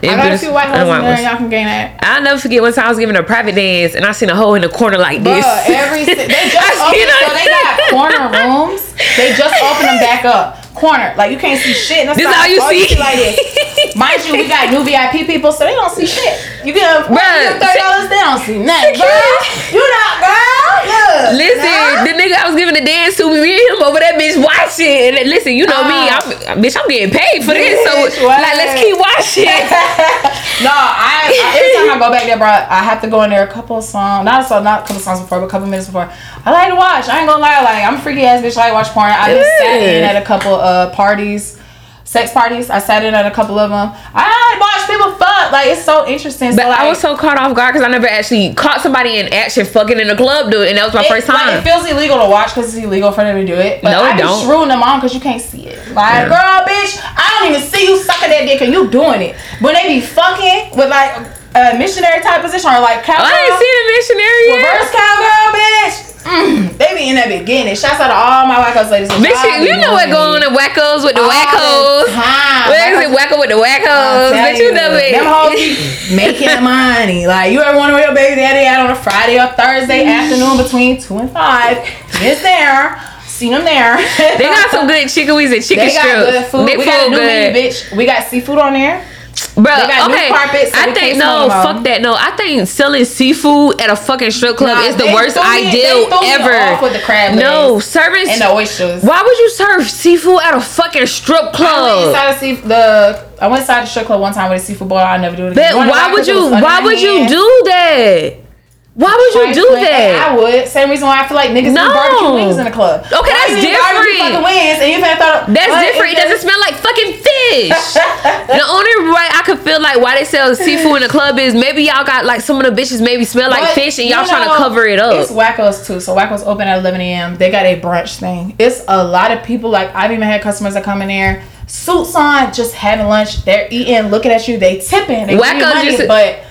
It I got a few white hoes in there. Y'all can gain that. I'll never forget one time I was giving a private dance and I seen a hole in the corner like this. Bruh, every they just opened, so they got corner rooms. They just opened them back up corner. Like you can't see shit. That's this all you all see. You see like this. Mind you, we got new VIP people, so they don't see shit. You get thirty dollars, they don't see nothing. Girl, you not girl. Look, listen, nah. the nigga I was giving the dance to, me and him over that bitch watching. And listen, you know uh, me, I'm bitch. I'm getting paid for this, so what? like let's keep watching. no, I, I, every time I go back there, bro, I have to go in there a couple of songs, not so not a couple of songs before, but a couple minutes before. I like to watch. I ain't gonna lie, like I'm a freaky ass bitch. I like watch porn. I just sat in at a couple uh parties sex parties. I sat in at a couple of them. I watch people fuck. Like it's so interesting. But so, like, I was so caught off guard because I never actually caught somebody in action fucking in a club, dude, and that was my it, first time. Like, it feels illegal to watch because it's illegal for them to do it. But no, it I don't. Be them on because you can't see it. Like, yeah. girl, bitch, I don't even see you sucking that dick and you doing it. When they be fucking with like a missionary type position or like cowgirl. I ain't seen a missionary yet. Reverse cowgirl, bitch. Mm, they be in that beginning. Shouts out to all my wackos ladies. Bitch, you, know what going on in wackos with the wackos. Where is it wacko with the wackos? Bitch, you, you know it. Them hoes be making money. Like you ever wonder where your baby daddy at on a Friday or Thursday afternoon between two and five? It's there. Seen them there. they got some good chicken wings and chicken strips. They got good food. They we got good. menu, bitch. We got seafood on there. Bro, okay. So I think no, fuck that. No, I think selling seafood at a fucking strip club nah, is the worst ideal ever. with the crab no, service and the oysters. Why would you serve seafood at a fucking strip club? I went inside the, I went inside the strip club one time with a seafood boil. I never do it again. But why would you? Why would you do that? Why would you do that? I would. Same reason why I feel like niggas no. do barbecue wings in the club. Okay, why that's different. Barbecue Fucking wings, and you thought that's different. It doesn't smell like fucking fish. the only way I could feel like why they sell seafood in the club is maybe y'all got like some of the bitches maybe smell like but, fish, and y'all trying to cover it up. It's Wackos too. So Wackos open at 11 a.m. They got a brunch thing. It's a lot of people. Like I've even had customers that come in there suits on, just having lunch. They're eating, looking at you. They tipping. They Wackos money, just but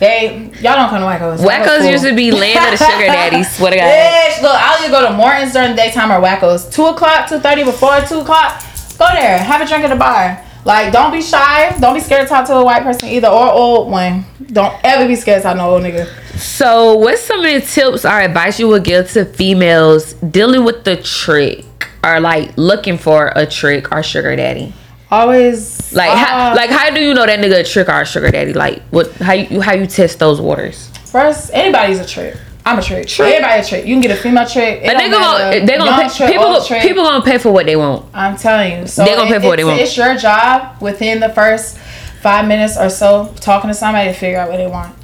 they y'all don't come to Wackos. Wackos cool. used to be land of the sugar daddies. What a guy. Bitch, look, I'll either go to Morton's during the daytime or Wackos. Two o'clock, two thirty, before two o'clock. Go there, have a drink at the bar. Like, don't be shy. Don't be scared to talk to a white person either or old one. Don't ever be scared to talk to no old nigga. So, what's some of the tips or advice you would give to females dealing with the trick or like looking for a trick or sugar daddy? Always like uh, how, like how do you know that nigga a trick or a sugar daddy? Like what how you how you test those waters? First, anybody's a trick. I'm a trick. True. Everybody a trick. You can get a female trick. It they gonna they gonna pay, trick, people trick. people gonna pay for what they want. I'm telling you. So they gonna pay for what they want. It's your job within the first five minutes or so talking to somebody to figure out what they want.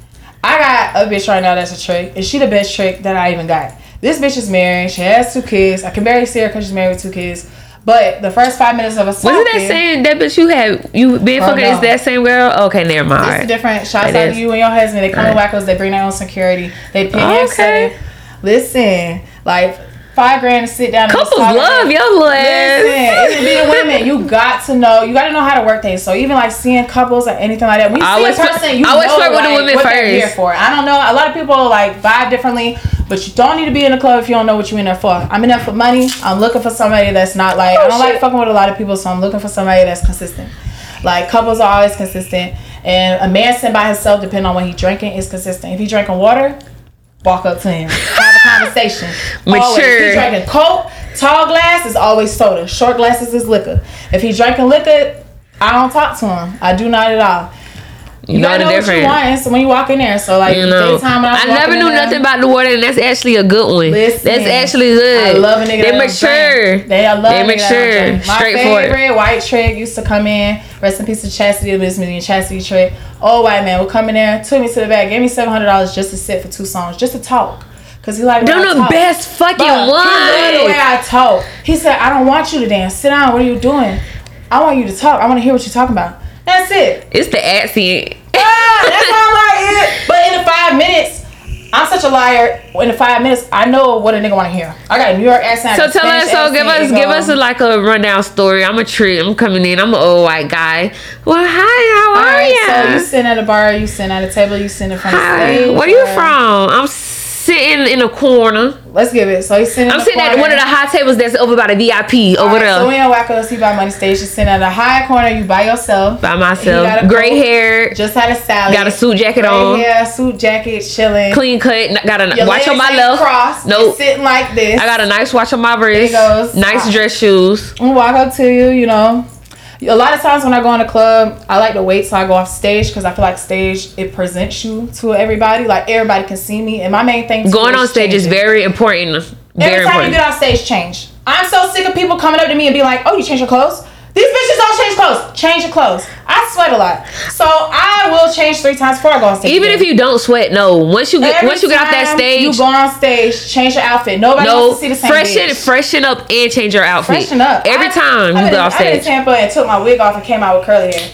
I got a bitch right now that's a trick, and she the best trick that I even got. This bitch is married. She has two kids. I can barely see her because she's married with two kids. But the first five minutes of a song. Wasn't that saying that bitch you had you been oh, fucking no. is that same girl? Okay, never mind. It's different. Shouts out to you and your husband. They come right. to Wackos, they bring their own security. They pay okay. Listen, like five grand to sit down. Couples love your list. Listen, it be the women. You got to know. You got to know how to work things. So even like seeing couples or anything like that. When you I see a person, you I always know like, with the women what first. they're here for. I don't know. A lot of people like vibe differently. But you don't need to be in a club if you don't know what you're in there for. I'm in there for money. I'm looking for somebody that's not like oh, I don't shit. like fucking with a lot of people, so I'm looking for somebody that's consistent. Like couples are always consistent, and a man sitting by himself, depending on what he's drinking, is consistent. If he's drinking water, walk up to him, a conversation. Mature. Always. If he's drinking Coke, tall glass is always soda. Short glasses is liquor. If he's drinking liquor, I don't talk to him. I do not at all. You, you know the difference. What you want so when you walk in there. So like you know, I, I never knew nothing about the water, and that's actually a good one. Listen, that's actually good. I love a nigga. They mature. They I love. They mature. My favorite white trick used to come in. Rest in peace to Chastity, Miss Million Chastity trick. Old white man would come in there, took me to the back, gave me seven hundred dollars just to sit for two songs, just to talk. Cause he like the talk. best fucking but one. He the way I talk. He said, "I don't want you to dance. Sit down. What are you doing? I want you to talk. I want to hear what you're talking about." That's it. It's the accent ah, that's all I'm like, But in the five minutes, I'm such a liar. In the five minutes, I know what a nigga want to hear. I got a New York accent. So tell us. So give us, give us a, like a rundown story. I'm a tree. I'm coming in. I'm an old white guy. Well, hi. How are right, you? So you sitting at a bar. You sitting at a table. You sitting in front hi. of stage. Where or... you from? I'm sitting in a corner. Let's give it. So he's sitting. I'm sitting corner. at one of the high tables that's over by the VIP over right, there. So we in Waco See by Money Stage. You're sitting at a high corner. You by yourself. By myself. Gray coat, hair. Just had a salad. Got a suit jacket Gray on. Yeah, suit jacket, chilling. Clean cut. Got a Your watch on my left. Cross. Nope. Sitting like this. I got a nice watch on my wrist. Nice dress shoes. I'm walk up to you. You know a lot of times when I go in a club, I like to wait till I go off stage because I feel like stage it presents you to everybody. Like everybody can see me, and my main thing going on stage changing. is very important. Very Every time important. you get off stage, change. I'm so sick of people coming up to me and be like, "Oh, you change your clothes." These bitches don't change clothes. Change your clothes. I sweat a lot, so I will change three times before I go on stage. Even again. if you don't sweat, no. Once you get Every once you get off that stage, you go on stage, change your outfit. Nobody no, wants to see the same. Freshen, bitch. freshen up and change your outfit. Freshen up every I, time I, you I go off stage. I went to Tampa and took my wig off and came out with curly hair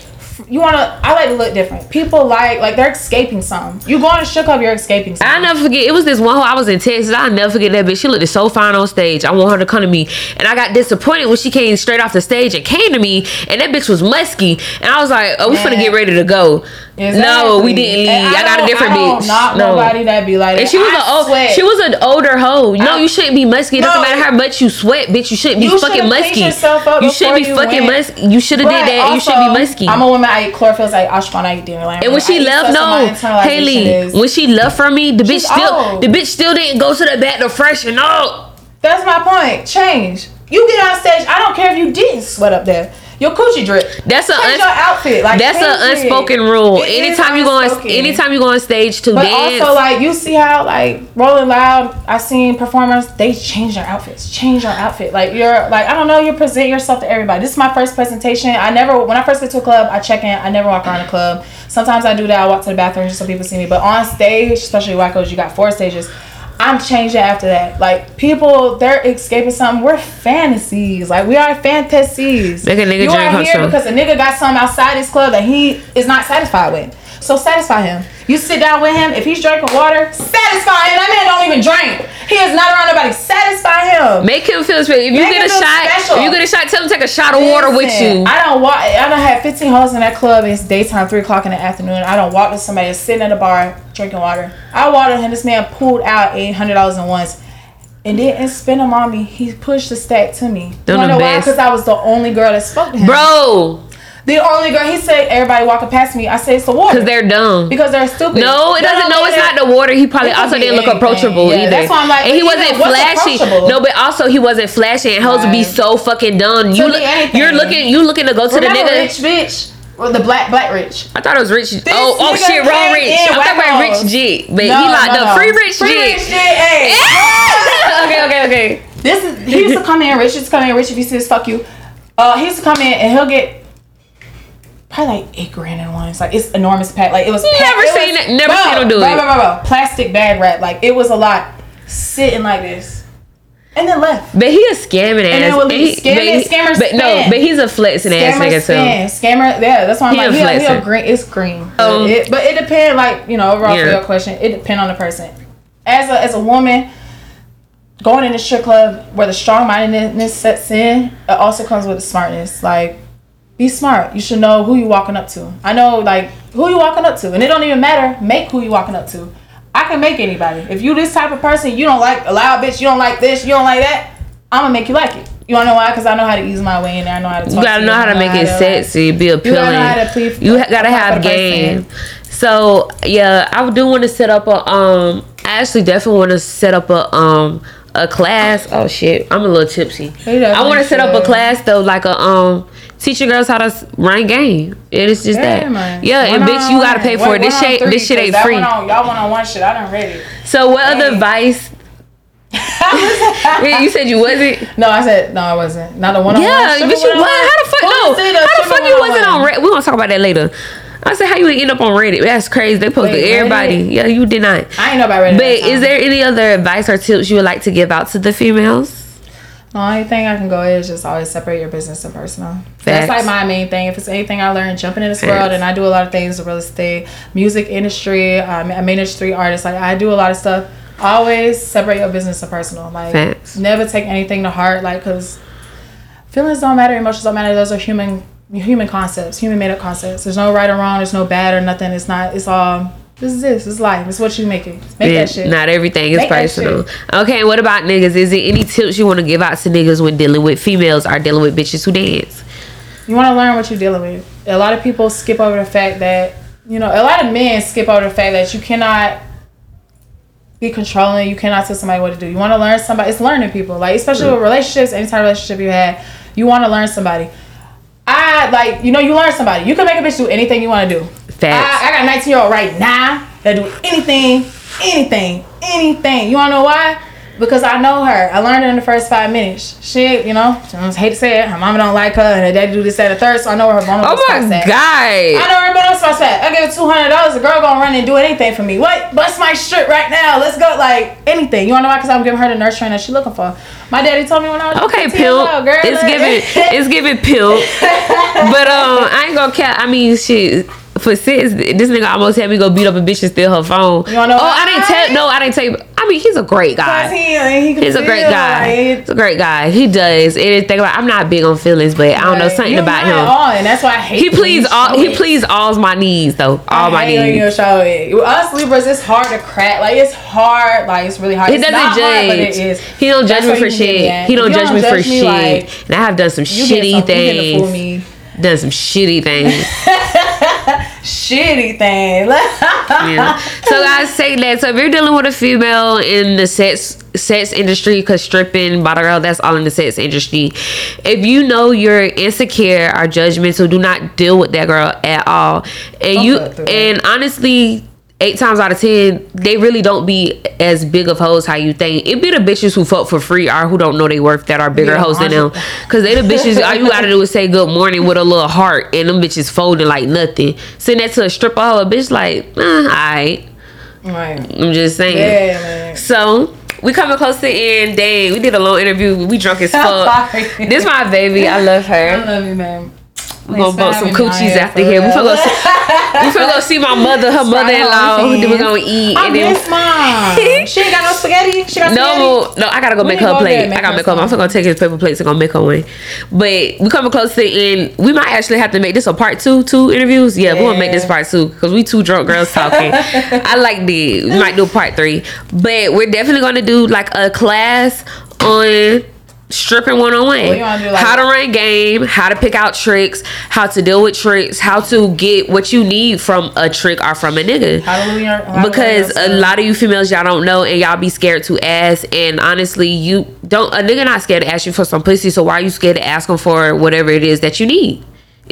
you want to i like to look different people like like they're escaping something you go on a shook up you're escaping something. i never forget it was this one who i was in texas i'll never forget that bitch she looked so fine on stage i want her to come to me and i got disappointed when she came straight off the stage and came to me and that bitch was musky and i was like oh we finna get ready to go Exactly. No, we didn't leave. I, I, got a different bitch. Not no. nobody that be like. And she was an old. She was an older hoe. No, you shouldn't be musky. It no, doesn't matter how much you sweat, bitch. You shouldn't be you fucking musky. You shouldn't be fucking musky. You should have did that. Also, you should be musky. I'm a woman. I eat chlorophylls. I eat ashwagandha. I eat Dairy And when she left, no, Hayley. When she left from me, the bitch still, the bitch still didn't go to the back to freshen up. That's my point. Change. You get on stage. I don't care if you didn't sweat up there. Your coochie drip. That's a uns- your outfit. Like that's an unspoken it. rule. It anytime you go on, anytime you go on stage to but dance. also like you see how like Rolling Loud, I seen performers. They change their outfits. Change your outfit. Like you're like I don't know. You present yourself to everybody. This is my first presentation. I never when I first get to a club, I check in. I never walk around a club. Sometimes I do that. I walk to the bathroom just so people see me. But on stage, especially Wackos, you got four stages. I'm changing after that. Like people, they're escaping something. We're fantasies. Like we are fantasies. Make a nigga you are here because a nigga got something outside his club that he is not satisfied with. So satisfy him. You sit down with him. If he's drinking water, satisfy him. That man don't even drink. He is not around nobody. Satisfy him. Make him feel special. If you Make get a shot, special. if you get a shot, tell him take a shot of Listen, water with you. I don't walk. I don't have 15 hoes in that club. It's daytime, three o'clock in the afternoon. I don't walk to somebody that's sitting at a bar drinking water. I watered him. This man pulled out eight hundred dollars in once and didn't spend them on me. He pushed the stack to me. You know why? Because I was the only girl that spoke to him. Bro, the only girl he said everybody walking past me. I say it's the water because they're dumb. Because they're stupid. No, it doesn't. No, it's not the water. He probably also didn't look approachable yeah, either. That's why I'm like, and he wasn't flashy. No, but also he wasn't flashy. And hoes right. would be so fucking dumb. You look, you're looking. You looking to go to Remember the nigga. Rich bitch. Or the black black rich. I thought it was rich. This oh oh shit, wrong rich. I'm talking about rich G, but no, he locked no, up free rich free G. Rich G. Hey. okay okay okay. This is he used to come in rich. Used to come in rich if he says fuck you. Uh, he used to come in and he'll get probably like eight grand in one. It's like it's enormous pack. Like it was. Never it seen was, it. Never bro, seen him do bro, it. Bro, bro, bro, Plastic bag wrap. Like it was a lot. Sitting like this. And then left. But he a scamming ass. And then he, scamming, scammer But no, but he's a flexing ass nigga spin. too. Scammer, yeah, that's why I'm he like, a he, he a green, it's green. Um, it, but it depends, like, you know, overall yeah. for your question, it depends on the person. As a, as a woman, going in the strip club where the strong mindedness sets in, it also comes with the smartness. Like, be smart. You should know who you walking up to. I know like who you walking up to, and it don't even matter. Make who you walking up to. I can make anybody. If you this type of person, you don't like a loud bitch. You don't like this. You don't like that. I'm gonna make you like it. You wanna know why? Because I know how to ease my way in there. I know how to. Talk. You gotta to know how to make it sexy, be appealing. You gotta, to you gotta have game. So yeah, I do want to set up a um. I actually definitely want to set up a um a class. Oh shit, I'm a little tipsy. I want to set up a class though, like a um teach your girls how to run game. It is just yeah, that. Man. Yeah, one and bitch, you gotta pay for one, it. This shit, this shit ain't free. On, y'all went on one shit. I done ready. So what hey. other advice? you said you wasn't. No, I said no. I wasn't. Not the one. Yeah, but you what? How the fuck? No, how the fuck you wasn't on? We gonna talk about that later. I said, how you end up on Reddit? That's crazy. They posted Wait, everybody. Reddit? Yeah, you did not. I ain't know about Reddit. But is there any other advice or tips you would like to give out to the females? The only thing I can go is just always separate your business and personal. Facts. That's like my main thing. If it's anything I learned jumping in this Facts. world, and I do a lot of things in real estate, music industry, um, I manage three artists. Like I do a lot of stuff. Always separate your business and personal. Like Facts. never take anything to heart. Like because feelings don't matter, emotions don't matter. Those are human human concepts, human made up concepts. There's no right or wrong. There's no bad or nothing. It's not. It's all this is this. It's life. It's what you make it. Make yeah, that shit. Not everything is make personal. Okay, what about niggas? Is there any tips you want to give out to niggas when dealing with females or dealing with bitches who dance? You want to learn what you're dealing with. A lot of people skip over the fact that you know. A lot of men skip over the fact that you cannot be controlling. You cannot tell somebody what to do. You want to learn somebody. It's learning people. Like especially mm. with relationships, any type of relationship you had, you want to learn somebody. I like you know you learn somebody. You can make a bitch do anything you want to do. Facts. I, I got a 19 year old right now that do anything, anything, anything. You wanna know why? Because I know her. I learned her in the first five minutes. She, you know, I hate to say it, her mama don't like her, and her daddy do this, and the third, so I know where her vulnerable oh my God. I know where her vulnerable spot's at. I give her two hundred dollars, the girl gonna run and do anything for me. What? Bust my shirt right now. Let's go. Like anything. You wanna know why? Because I'm giving her the nurturing that she looking for. My daddy told me when I was okay, pill. Girl, it's like, giving, it's giving pill. but um, I ain't gonna cap. I mean, shit for six, this nigga almost had me go beat up a bitch and steal her phone. You know oh, I didn't tell. No, I didn't tell you. I mean, he's a great guy. He, uh, he he's a great guy. Like, he's a great guy. He does. Anything about. I'm not big on feelings, but I don't know something about him. On, and that's why I hate. He please all. He please all my needs though. All my needs. You show it. With us Libras, it's hard to crack. Like it's hard. Like it's really hard. He doesn't judge. Hard, but it is. He don't judge me for shit. He don't judge me for shit. And I have done some shitty things. Done some shitty things. Shitty thing. yeah. So guys, say that. So if you're dealing with a female in the sex sex industry, cause stripping, bottle girl, that's all in the sex industry. If you know you're insecure or judgmental, do not deal with that girl at all. And you and honestly eight times out of ten, they really don't be as big of hoes how you think. It be the bitches who fuck for free or who don't know they worth that are bigger yeah, hoes than them. Cause they the bitches all you gotta do is say good morning with a little heart and them bitches folding like nothing. Send that to a stripper hoe, a bitch like, alright. Right. I'm just saying. Yeah, so we coming close to the end. Dang, we did a long interview. We drunk as fuck. this my baby. I love her. I love you, man. We gonna bump some coochies after here. We finna go. See, we finna go see my mother, her mother-in-law. Then we're gonna eat. I and miss mom. she ain't got no spaghetti. She got no, spaghetti? no. I gotta go make her a plate. I gotta make her. I'm gonna take his paper plates and gonna make her one. But we coming close to the end. We might actually have to make this a part two. Two interviews. Yeah, yeah. we gonna make this part two because we two drunk girls talking. I like the. We might do part three, but we're definitely gonna do like a class on stripping one on one. How to run game, how to pick out tricks, how to deal with tricks, how to get what you need from a trick or from a nigga. Hallelujah. Because a lot of you females y'all don't know and y'all be scared to ask. And honestly, you don't a nigga not scared to ask you for some pussy. So why are you scared to ask him for whatever it is that you need?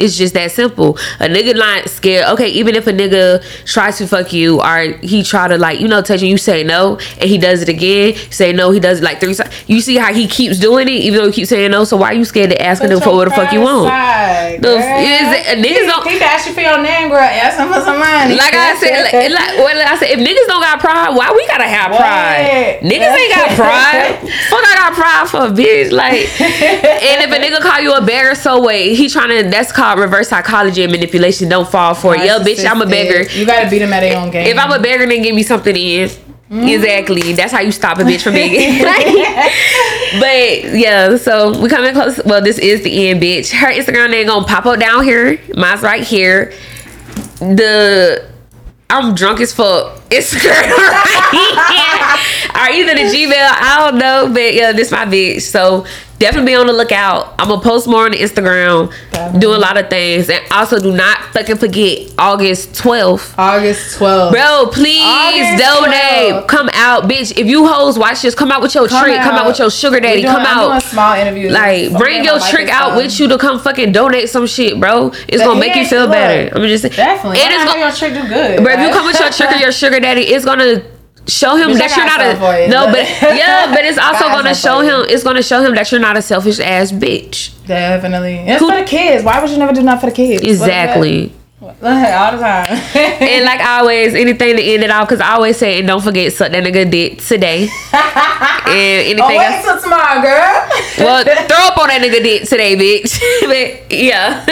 It's just that simple. A nigga not scared. Okay, even if a nigga tries to fuck you or he try to like, you know, touch you, you say no, and he does it again, say no, he does it like three times. You see how he keeps doing it, even though he keeps saying no. So why are you scared to ask him for what the fuck you want? Side, the, is, niggas don't. He ask you for your name, girl. Ask him for some money. Like I said, like, like well, I said, if niggas don't got pride, why we gotta have pride? What? Niggas ain't got pride. fuck, I got pride for a bitch. Like, and if a nigga call you a beggar, so wait, he trying to. That's called reverse psychology and manipulation. Don't fall for it. Yo, bitch, I'm a beggar. You gotta beat them at their own game. If I'm a beggar, then give me something in. Mm-hmm. Exactly. That's how you stop a bitch from begging. but yeah, so we coming close. Well, this is the end, bitch. Her Instagram name gonna pop up down here. Mine's right here. The I'm drunk as fuck. Instagram right or either the Gmail. I don't know, but yeah, this my bitch. So definitely be on the lookout. I'm gonna post more on the Instagram, definitely. do a lot of things, and also do not fucking forget August 12th. August 12th, bro. Please August donate. 12th. Come out, bitch. If you hoes watch this, come out with your come trick. Out. Come out with your sugar daddy. Doing, come I'm out. small interviews. Like bring your trick out with you to come fucking donate some shit, bro. It's but gonna make you feel look, better. I'm just saying. definitely. It is gonna your trick do good. Bro, if you come with your trick or your sugar daddy, it's gonna show him that you're not a you, no, but yeah, but it's also gonna show him. It's gonna show him that you're not a selfish ass bitch. Definitely, it's Who, for the kids. Why would you never do nothing for the kids? Exactly. All the time. and like always, anything to end it off, because I always say, and don't forget, suck that nigga dick today. and oh, anything oh, wait else. till tomorrow, girl. well, throw up on that nigga dick today, bitch. but yeah.